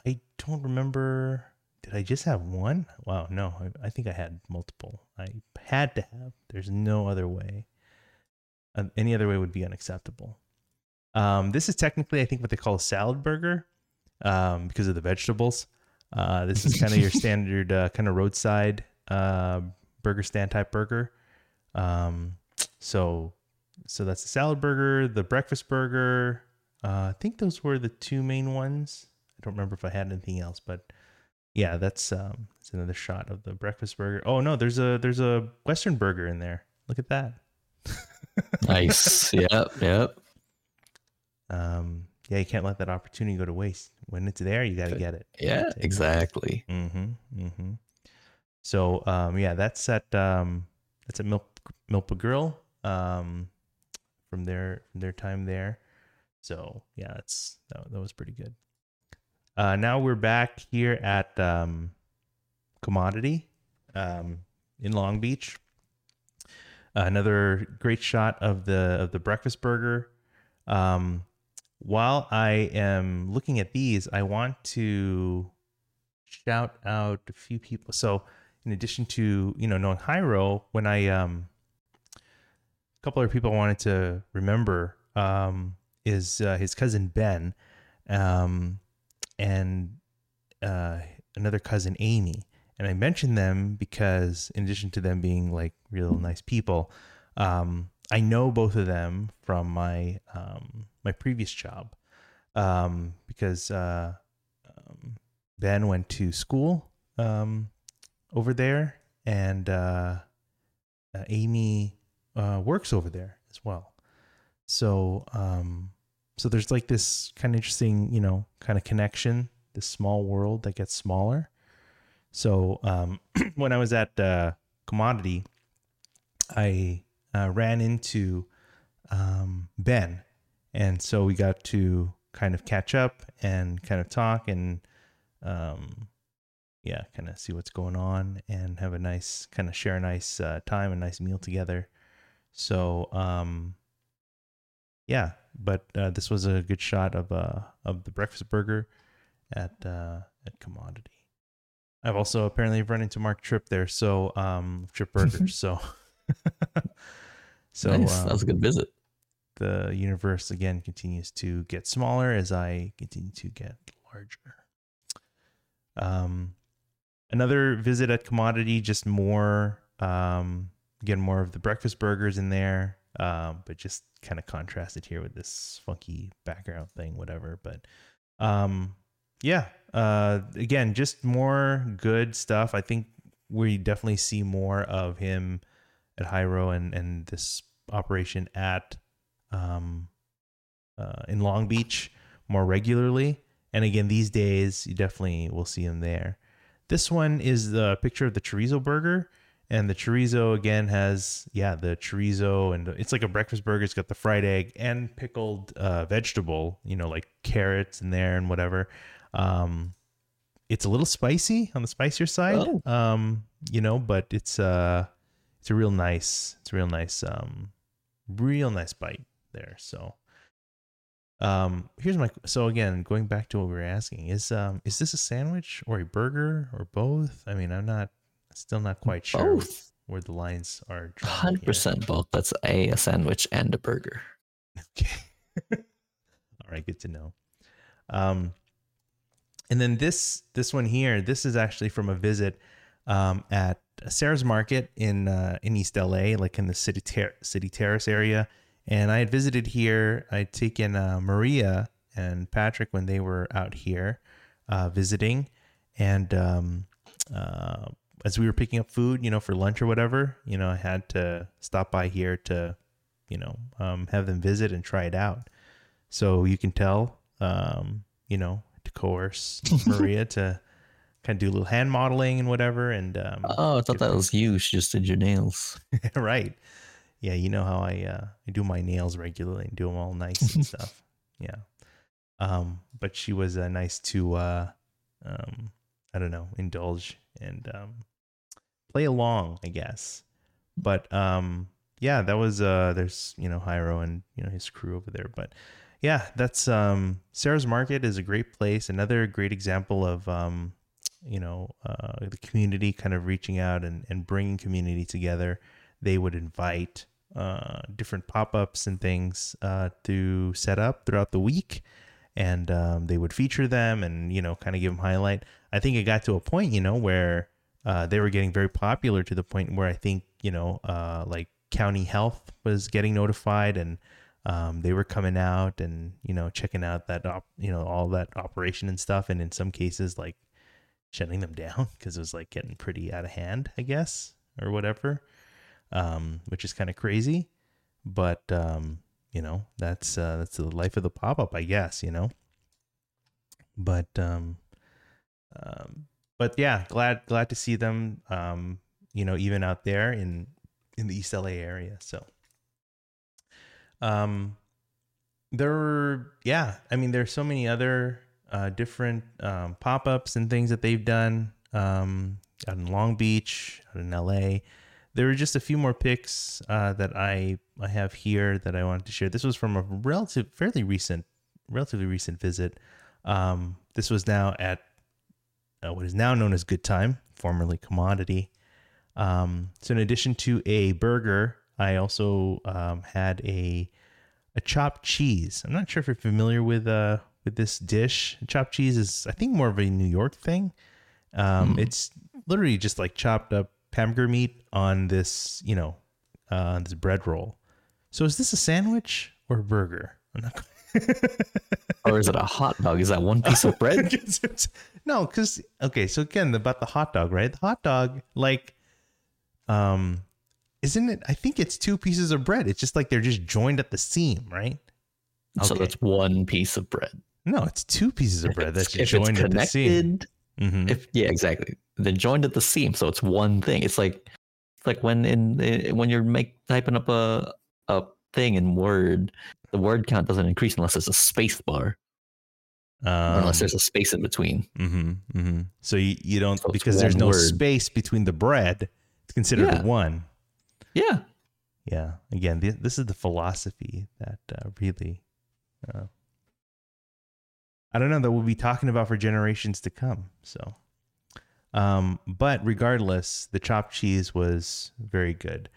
I don't remember. Did I just have one? Wow, no. I, I think I had multiple. I had to have. There's no other way. uh, any other way would be unacceptable. Um, this is technically, I think, what they call a salad burger um, because of the vegetables. Uh, this is kind of your standard uh, kind of roadside uh, burger stand type burger. Um, so, so that's the salad burger, the breakfast burger. Uh, I think those were the two main ones. I don't remember if I had anything else, but yeah, that's um, that's another shot of the breakfast burger. Oh no, there's a there's a Western burger in there. Look at that. Nice. yep. Yep. Um, yeah, you can't let that opportunity go to waste. When it's there, you got to get it. Yeah. Exactly. Mm-hmm. Mm-hmm. So, um, yeah, that's at um, that's at Milk Milpa Grill. Um, from their their time there. So yeah, that's that, that was pretty good. Uh, now we're back here at um, Commodity um, in Long Beach. another great shot of the of the breakfast burger. Um, while I am looking at these, I want to shout out a few people. So, in addition to you know knowing Jairo, when I um, couple other people I wanted to remember um, is uh, his cousin Ben, um, and uh, another cousin Amy. And I mentioned them because, in addition to them being like real nice people, um, I know both of them from my um, my previous job um, because uh, um, Ben went to school over there, and uh, uh, Amy uh, works over there as well. So, um, so there's like this kind of interesting, you know, kind of connection, this small world that gets smaller. So, um, when I was at uh, Commodity, I uh, ran into um, Ben, and so we got to kind of catch up and kind of talk and, um, yeah, kind of see what's going on and have a nice kind of share a nice uh, time, a nice meal together. So, um, yeah, but uh, this was a good shot of uh of the breakfast burger at uh, at Commodity. I've also apparently run into Mark Tripp there, so um, Trip Burgers. so, so nice. that was a um, good visit. the universe again continues to get smaller as I continue to get larger. Um, another visit at Commodity, just more, um, again, more of the breakfast burgers in there, um, but just kind of contrasted here with this funky background thing, whatever. But, um, yeah, uh, again, just more good stuff. I think we definitely see more of him at Jairo and, and this operation at um, uh, in Long Beach more regularly. And again, these days you definitely will see him there. This one is the picture of the chorizo burger, and the chorizo again has yeah the chorizo and it's like a breakfast burger. It's got the fried egg and pickled uh, vegetable, you know, like carrots in there and whatever. Um, it's a little spicy on the spicier side, Oh. um, you know, but it's uh, it's a real nice, it's a real nice, um, real nice bite there. So, um, here's my so again going back to what we were asking is um is this a sandwich or a burger or both? I mean, I'm not still not quite sure Both. where the lines are. drawn Hundred percent both. That's a, a sandwich and a burger. Okay. All right, good to know. Um, and then this this one here, this is actually from a visit um, at Sarah's Market in uh, in East LA, like in the city ter- city terrace area. And I had visited here. I'd taken uh, Maria and Patrick when they were out here uh, visiting, and um, uh, as we were picking up food, you know, for lunch or whatever, you know, I had to stop by here to you know, um, have them visit and try it out. So you can tell, um, you know, to coerce Maria to kind of do a little hand modeling and whatever. And um, Oh, I thought that was you. She just did your nails. right, yeah, you know how I uh, I do my nails regularly and do them all nice and stuff. Yeah, um, but she was uh, nice to, uh, um, I don't know, indulge and um, play along, I guess. But um, yeah, that was uh, there's you know Jairo and you know his crew over there, but yeah, that's um, Sarah's Market is a great place. Another great example of um, you know uh, the community kind of reaching out and, and bringing community together. They would invite uh, different pop-ups and things uh, to set up throughout the week and um, they would feature them and you know kind of give them highlight i think it got to a point you know where uh, they were getting very popular to the point where i think you know uh, like county health was getting notified and um, they were coming out and you know checking out that op- you know all that operation and stuff. And in some cases like shutting them down because it was like getting pretty out of hand i guess or whatever um, which is kind of crazy. But um, you know that's uh, that's the life of the pop-up i guess you know? But um, um but yeah glad glad to see them um you know even out there in in the east la area so um there were yeah i mean there's so many other uh different um pop-ups and things that they've done um out in long beach out in la there were just a few more picks uh, that I I have here that I wanted to share. This was from a relative, fairly recent, relatively recent visit. Um, this was now at uh, what is now known as Good Time, formerly Commodity. Um, so in addition to a burger, I also um, had a a chopped cheese. I'm not sure if you're familiar with uh with this dish. Chopped cheese is I think more of a New York thing. Um, Hmm. It's literally just like chopped up hamburger meat on this, you know, uh, this bread roll. So is this a sandwich or a burger? I'm not. Or is it a hot dog? Is that one piece of bread? no, because okay. So again, about the hot dog, right? The hot dog, like, um, isn't it? I think it's two pieces of bread. It's just like they're just joined at the seam, right? So Okay. that's one piece of bread. No, it's two pieces of bread that's if joined at the seam. connected, Mhm. if yeah, exactly. They're joined at the seam, so it's one thing. It's like it's like when in eh, when you're make typing up a a thing in Word, the word count doesn't increase unless there's a space bar, or unless Um, there's a space in between. Mm-hmm, mm-hmm. So you, you don't So because there's no word. space between the bread. It's considered Yeah. one. Yeah, Yeah. Again, th- this is the philosophy that uh, really, uh, I don't know, that we'll be talking about for generations to come. So, um, but regardless, the chopped cheese was very good.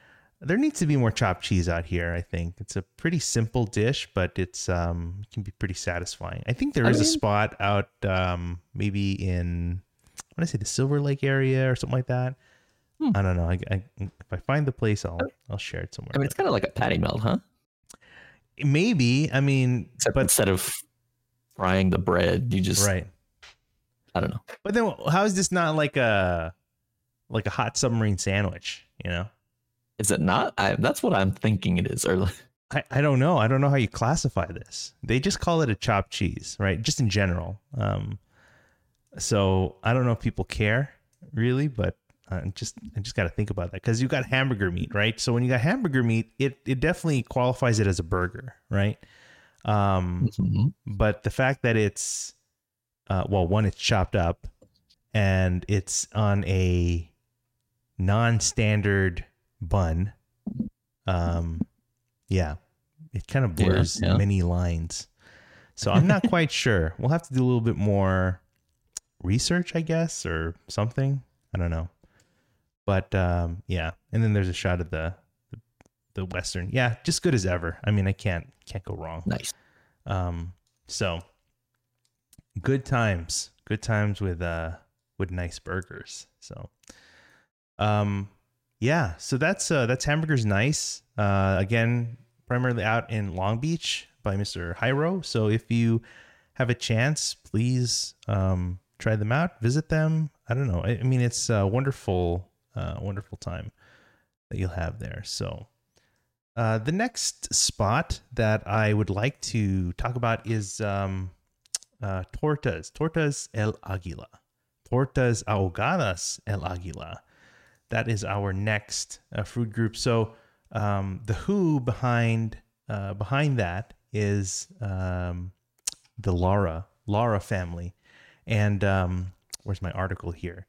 There needs to be more chopped cheese out here. I think it's a pretty simple dish, but it's um can be pretty satisfying. I think there I is a spot out um maybe in when I say the Silver Lake area or something like that. Hmm. I don't know. I, I, if I find the place, I'll I'll share it somewhere. I mean it's kind of like a patty melt, huh? Maybe. I mean, Except but instead of frying the bread, you just right. I don't know. But then, how is this not like a like a hot submarine sandwich? You know, Is it not? I, that's what I'm thinking it is. Or I, I don't know. I don't know how you classify this. They just call it a chopped cheese, right? Just in general. Um, so I don't know if people care really, but uh, just I just got to think about that because you got hamburger meat, right? So when you got hamburger meat, it it definitely qualifies it as a burger, right? Um, Mhm. but the fact that it's uh, well one it's chopped up and it's on a non-standard bun. Um yeah. It kind of Yeah, blurs yeah. many lines. So i'm not quite sure. We'll have to do a little bit more research i guess or something. I don't know. But um yeah. And then there's a shot of the the, the western. Yeah just good as ever. I mean i can't can't go wrong. Nice. um, so good times, good times with uh with nice burgers. So, um, yeah. So that's uh that's hamburgers nice. Uh, again, primarily out in Long Beach by Mr. Jairo. So if you have a chance, please um try them out, visit them. I don't know. I, I mean, it's a wonderful, uh, wonderful time that you'll have there. So. Uh, the next spot that I would like to talk about is um, uh, Tortas, Tortas El Águila, Tortas Ahogadas El Águila. That is our next uh, food group. So um, the who behind uh, behind that is um, the Lara Lara family, and um, where's my article here?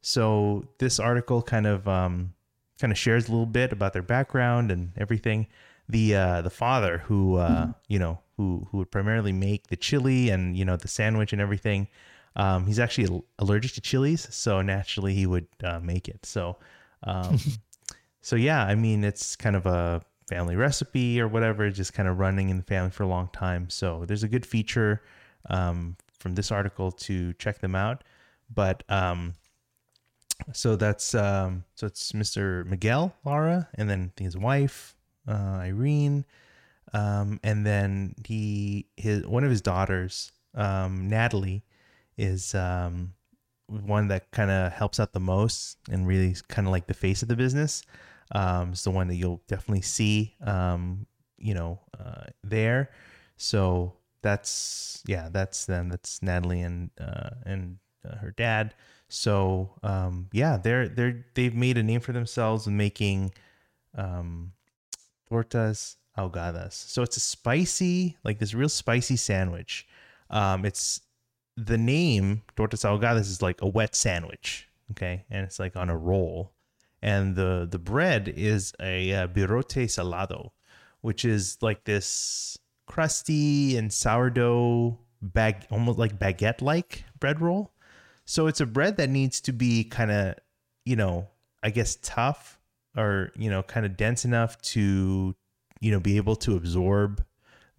So this article kind of um, kind of shares a little bit about their background and everything. The uh, the father who uh, you know who who would primarily make the chili and you know the sandwich and everything. Um, he's actually allergic to chilies, so naturally he would uh, make it. So, um, so yeah, I mean it's kind of a family recipe or whatever, just kind of running in the family for a long time. So there's a good feature um, from this article to check them out. But um, so that's um, so it's Mr. Miguel Lara, and then his wife uh, Irene, um, and then he his one of his daughters um, Natalie is um, one that kind of helps out the most and really kind of like the face of the business. Um, it's the one that you'll definitely see, um, you know, uh, there. So that's yeah, that's them. That's Natalie and uh, and uh, her dad. So um, yeah, they're they're they've made a name for themselves in making um, tortas ahogadas. So it's a spicy, like this real spicy sandwich. Um, it's the name tortas ahogadas is like a wet sandwich, okay, and it's like on a roll, and the the bread is a uh, birote salado, which is like this crusty and sourdough bag, almost like baguette like bread roll. So it's a bread that needs to be kind of, you know, I guess tough or, you know, kind of dense enough to, you know, be able to absorb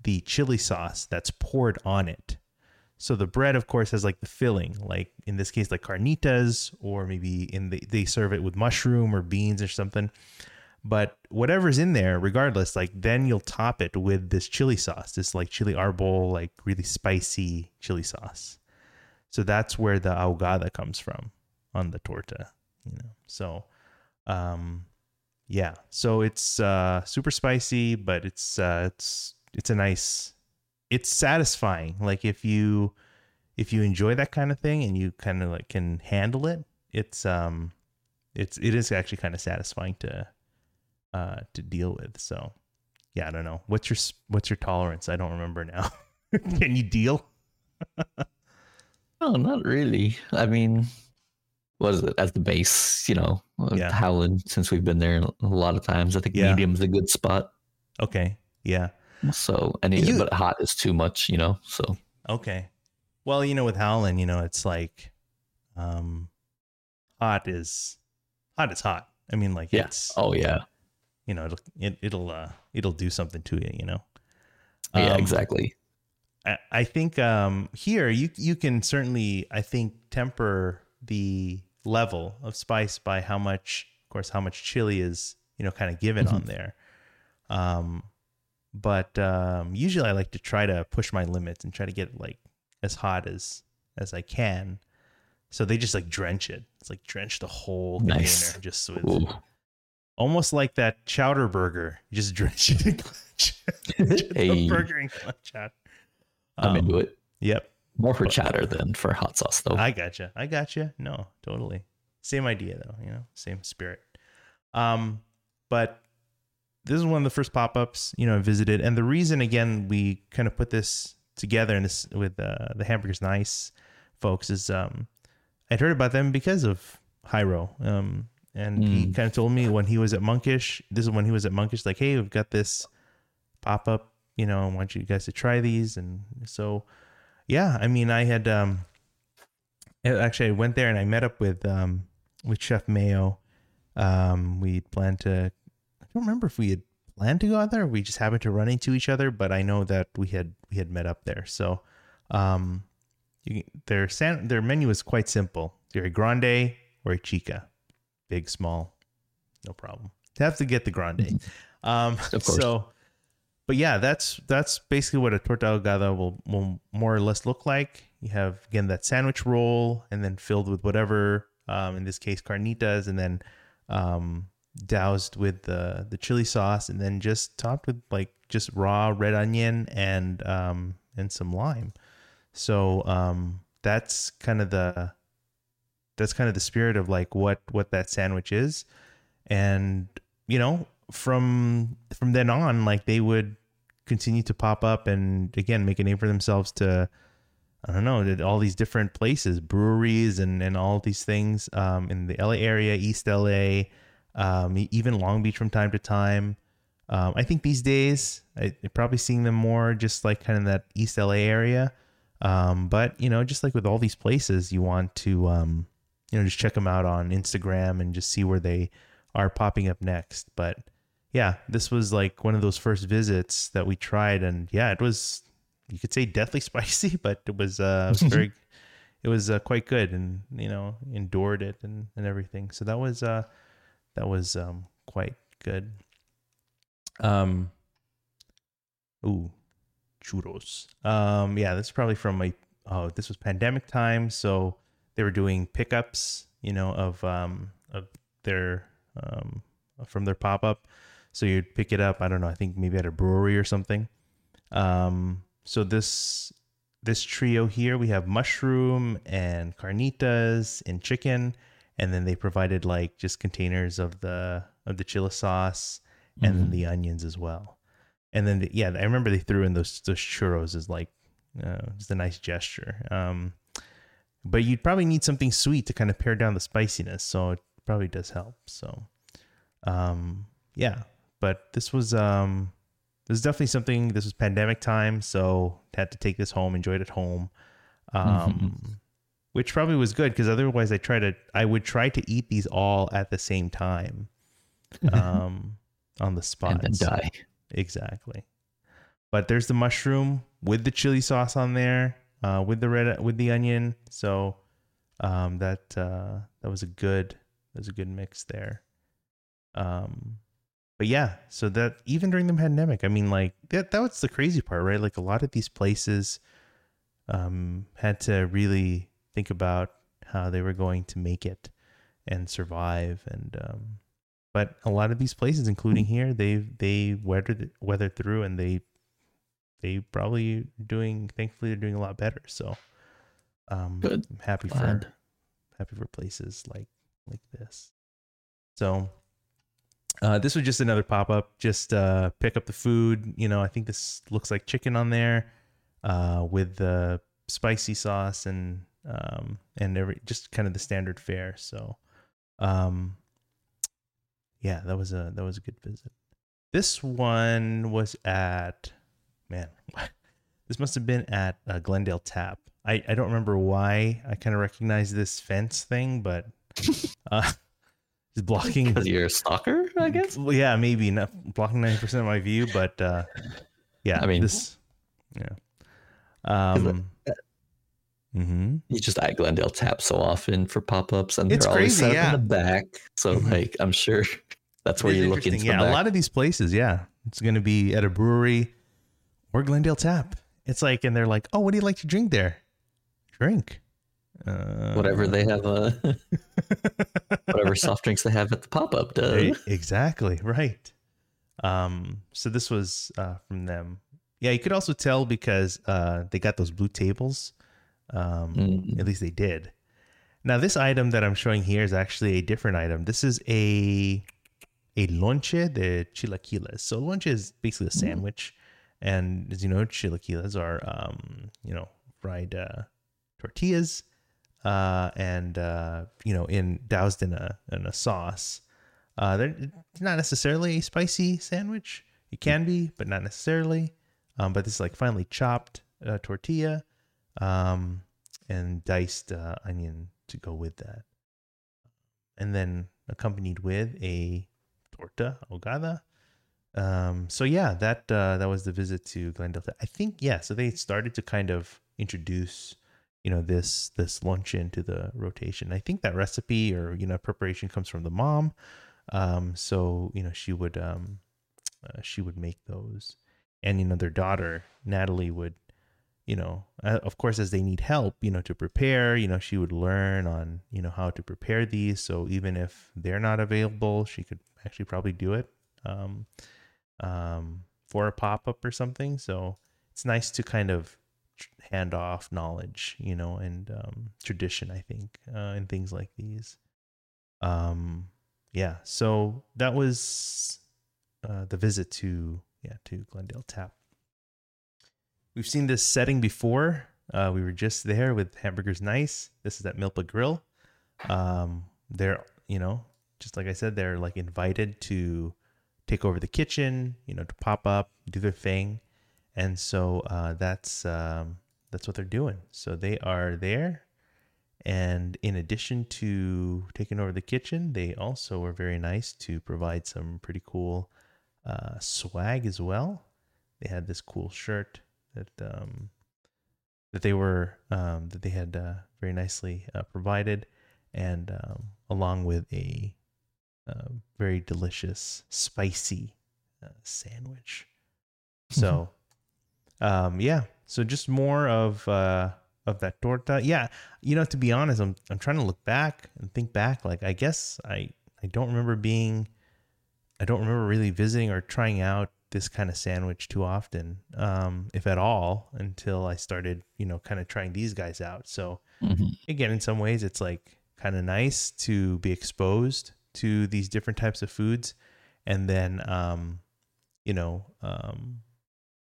the chili sauce that's poured on it. So the bread, of course, has like the filling, like in this case, like carnitas, or maybe in the, they serve it with mushroom or beans or something. But whatever's in there, regardless, like then you'll top it with this chili sauce, this like chili arbol, like really spicy chili sauce. So that's where the ahogada comes from on the torta, you know. So um yeah, so it's uh super spicy, but it's uh it's it's a nice it's satisfying. Like if you if you enjoy that kind of thing and you kind of like can handle it, it's um it's it is actually kind of satisfying to uh to deal with. So yeah, I don't know. What's your what's your tolerance? I don't remember now. can you deal? Oh, not really. I mean, what is it as the base? You know, Yeah. Howlin. Since we've been there a lot of times, I think Yeah. medium's a good spot. Okay. Yeah. So, it, You- but hot is too much. You know, so Okay. Well, you know, with Howlin, you know, it's like um hot is hot is hot. I mean like Yeah. it's oh yeah, you know, it'll it, it'll uh it'll do something to you, you know. yeah, Um, exactly. I, I think um here you you can certainly I think temper the level of spice by how much of course how much chili is, you know, kind of given on there. Um but um usually I like to try to push my limits and try to get like as hot as as I can. So they just like drench it. It's like drench the whole Nice. container just with Ooh. almost like that chowder burger. You just drench it in clutch. Hey. burger in clutch. I'm Um, into it. Yep. More for chatter than for hot sauce, though. I gotcha. I gotcha. No, totally. Same idea though, you know, same spirit. Um, but this is one of the first pop-ups, you know, I visited. And the reason again we kind of put this together and this with uh, the hamburgers nice folks is um I'd heard about them because of Jairo. Um and he Mm. kind of told me when he was at Monkish, this is when he was at Monkish, like, hey, we've got this pop up, you know, I want you guys to try these. And so yeah, I mean I had um actually, I went there and I met up with um with Chef Mayo. Um, we planned to. Don't remember if we had planned to go out there. We just happened to run into each other, but I know that we had we had met up there. So, um, you, their san- their menu is quite simple: either a grande or a chica, big, small, no problem. You have to get the grande. Um, Of course. So, but yeah, that's that's basically what a torta ahogada will will more or less look like. You have again that sandwich roll, and then filled with whatever, um, in this case carnitas, and then um, doused with the the chili sauce, and then just topped with like just raw red onion and um, and some lime. So um, that's kind of the that's kind of the spirit of like what what that sandwich is, and you know from from then on, like they would continue to pop up and again make a name for themselves to I don't know, all these different places, breweries and, and all these things um, in the LA area, East LA, um, even Long Beach from time to time. Um, I think these days, I, I'm probably seeing them more just like kind of that East LA area. Um, but, you know, just like with all these places, you want to, um, you know, just check them out on Instagram and just see where they are popping up next. But yeah, this was like one of those first visits that we tried, and yeah, it was you could say deathly spicy, but it was uh, it was very it was uh, quite good, and you know endured it and and everything. So that was uh that was um quite good. Um, ooh, churros. Um, yeah, this is probably from my oh, this was pandemic time, so they were doing pickups, you know, of um of their um from their pop up. So you'd pick it up. I don't know. I think maybe at a brewery or something. Um, so this this trio here, we have mushroom and carnitas and chicken, and then they provided like just containers of the of the chili sauce and Mhm. the onions as well. And then the, yeah, I remember they threw in those those churros as like uh, just a nice gesture. Um, but you'd probably need something sweet to kind of pare down the spiciness, so it probably does help. So, um, yeah, but this was um, this is definitely something. This was pandemic time, so had to take this home, enjoy it at home, um, which probably was good because otherwise I try to I would try to eat these all at the same time, um, on the spot and then die. Exactly. But there's the mushroom with the chili sauce on there, uh, with the red with the onion. So um, that uh, that was a good that was a good mix there. Um, but yeah, so that even during the pandemic, I mean, like that that was the crazy part, right? Like a lot of these places um, had to really think about how they were going to make it and survive and um, but a lot of these places including here they they weathered weathered through and they they probably doing thankfully they're doing a lot better. So um Good. I'm happy for happy for places like like this. So uh this was just another pop-up. Just uh pick up the food. You know i think this looks like chicken on there uh with the spicy sauce and um and every just kind of the standard fare. So um yeah that was a that was a good visit. This one was at man this must have been at uh, glendale tap. I i don't remember why i kind of recognize this fence thing but uh it's blocking Because you're a stalker, I guess. well, yeah maybe not blocking 90% of my view but uh yeah I mean- this yeah. Um hmm You just at Glendale Tap so often for pop ups, and they're It's always crazy, set up yeah. in the back. So, Mhm. like, I'm sure that's where you're looking. For Yeah, back. a lot of these places, yeah, it's going to be at a brewery or Glendale Tap. It's like, and they're like, "Oh, what do you like to drink there? Drink uh, whatever they have, uh, whatever soft drinks they have at the pop up does. Right, exactly right. Um, so this was uh, from them. Yeah, you could also tell because uh, they got those blue tables. Um, Mm. At least they did. Now, this item that I'm showing here is actually a different item. This is a a lonche de chilaquiles. So lonche is basically a Mm. sandwich, and as you know, chilaquiles are um, you know fried uh, tortillas, uh, and uh, you know in doused in a in a sauce. Uh, they're not necessarily a spicy sandwich. It can be, but not necessarily. Um, but this is like finely chopped uh, tortilla, um, and diced uh, onion to go with that, and then accompanied with a torta ahogada. Um, so yeah, that uh, that was the visit to Glendale. I think yeah. So they started to kind of introduce, you know, this this lunch into the rotation. I think that recipe or you know preparation comes from the mom. Um, so you know she would um, uh, she would make those, and you know their daughter Natalie would, you know, of course as they need help, you know, to prepare, you know, she would learn on you know how to prepare these. So even if they're not available, she could actually probably do it. Um, um, for a pop up or something. So it's nice to kind of hand off knowledge, you know, and um, tradition. I think uh, and things like these. Um, yeah. So that was uh, the visit to yeah to Glendale Tap. We've seen this setting before. Uh, we were just there with Hamburgers Nice. This is at Milpa Grill. Um, they're you know just like I said, they're like invited to take over the kitchen, you know, to pop up, do their thing, and so uh, that's um, that's what they're doing. So they are there, and in addition to taking over the kitchen, they also were very nice to provide some pretty cool uh, swag as well. They had this cool shirt that um, that they were um, that they had uh, very nicely uh, provided, and um, along with a uh, very delicious spicy uh, sandwich. So, um, yeah. So just more of uh, of that torta. Yeah, you know, to be honest, I'm I'm trying to look back and think back. Like, I guess I I don't remember being, I don't remember really visiting or trying out this kind of sandwich too often, um, if at all, until I started, you know, kind of trying these guys out. So Mhm. again, in some ways, it's like kind of nice to be exposed to these different types of foods, and then, um, you know, um,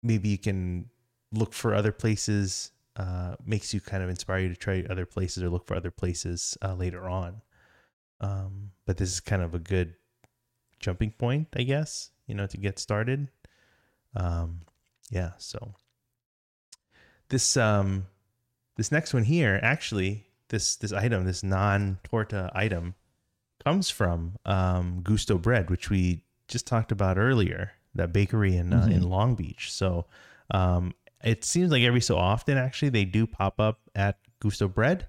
maybe you can look for other places. Uh, makes you kind of inspire you to try other places or look for other places uh, later on. Um, but this is kind of a good jumping point, I guess, you know, to get started. Um, yeah, so this um this next one here, actually, this this item, this non torta item, comes from um, Gusto Bread, which we just talked about earlier, that bakery in uh, in Long Beach. So um, it seems like every so often, actually, they do pop up at Gusto Bread.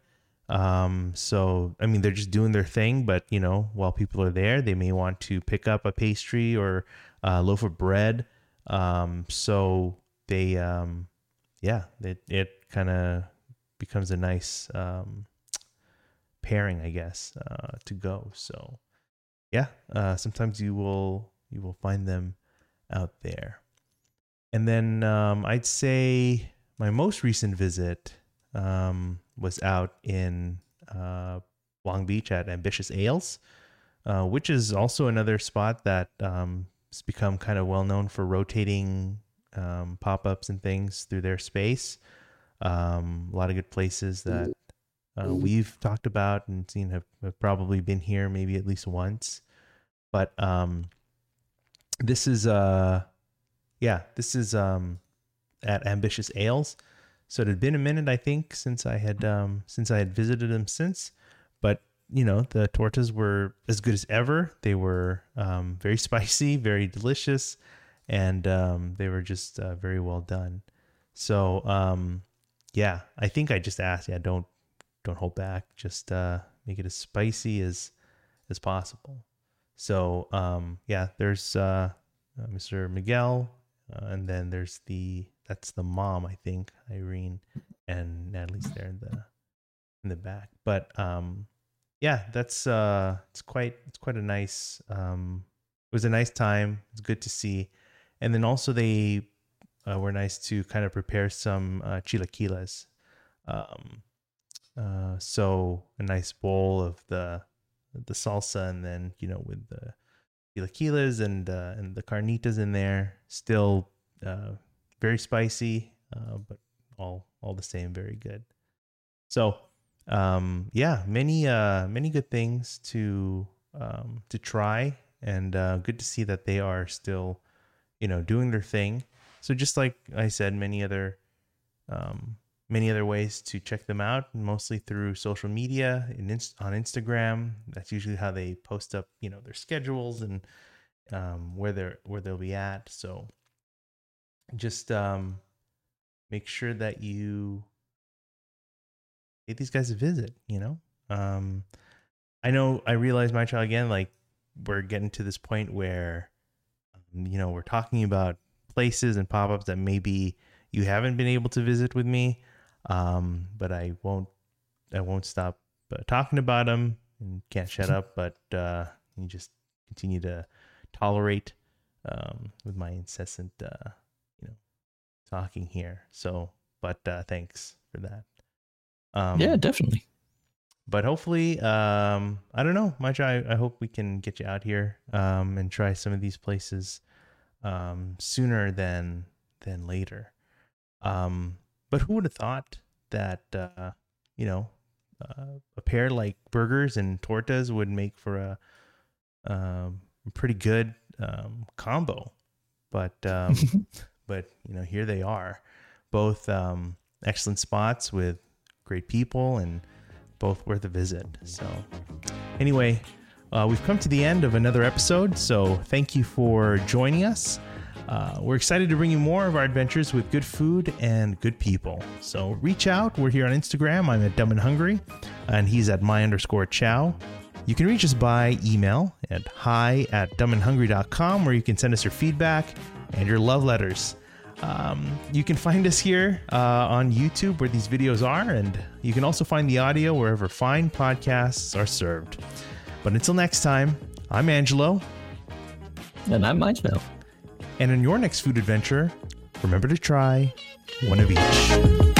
Um, so I mean, they're just doing their thing, but you know, while people are there, they may want to pick up a pastry or a loaf of bread. Um, so they, um, yeah, it it kind of becomes a nice um, pairing, I guess, uh, to go. So yeah, uh, sometimes you will you will find them out there. And then um, I'd say my most recent visit um, was out in uh, Long Beach at Ambitious Ales, uh, which is also another spot that um, has become kind of well known for rotating um, pop ups and things through their space. Um, a lot of good places that uh, we've talked about and seen have, have probably been here maybe at least once. But um, this is uh, yeah, this is um, at Ambitious Ales. So it had been a minute, I think, since I had um, since I had visited them since. But you know, the tortas were as good as ever. They were um, very spicy, very delicious, and um, they were just uh, very well done. So um, yeah, I think I just asked. Yeah, don't don't hold back. Just uh, make it as spicy as as possible. So um, yeah, there's uh, uh, Mr. Miguel, uh, and then there's the that's the mom, I think, Irene, and Natalie's there in the in the back. But um, yeah, that's uh, it's quite it's quite a nice um, it was a nice time. It's good to see, and then also they uh, were nice to kind of prepare some uh, chilaquiles. Um, uh, so a nice bowl of the the salsa, and then you know with the chilaquiles and uh, and the carnitas in there, still uh, very spicy, uh, but all all the same very good. So um, yeah, many uh, many good things to um, to try, and uh, good to see that they are still you know doing their thing. So just like I said, many other um, many other ways to check them out, mostly through social media and on Instagram. That's usually how they post up, you know, their schedules and um, where they're where they'll be at. So just um, make sure that you pay these guys a visit. You know, um, I know I realize my child again, like we're getting to this point where um, you know we're talking about places and pop-ups that maybe you haven't been able to visit with me um, but I won't I won't stop uh, talking about them and can't shut up. But uh, you just continue to tolerate um, with my incessant uh, talking here. So, but uh, thanks for that. Um, yeah, definitely. but hopefully um i don't know much i, I hope we can get you out here um and try some of these places um sooner than than later um but who would have thought that uh you know uh, a pair like burgers and tortas would make for a um pretty good um combo but um but you know here they are both um excellent spots with great people and both worth a visit. So, anyway, uh, we've come to the end of another episode. So thank you for joining us. Uh, we're excited to bring you more of our adventures with good food and good people. So reach out. We're here on Instagram. I'm at Dumb and Hungry, and he's at my underscore chow. You can reach us by email at hi at dumbandhungry.com, where you can send us your feedback and your love letters. Um, you can find us here uh, on YouTube where these videos are, and you can also find the audio wherever fine podcasts are served. But until next time, I'm Angelo, And I'm Milo. and in your next food adventure, remember to try one of each.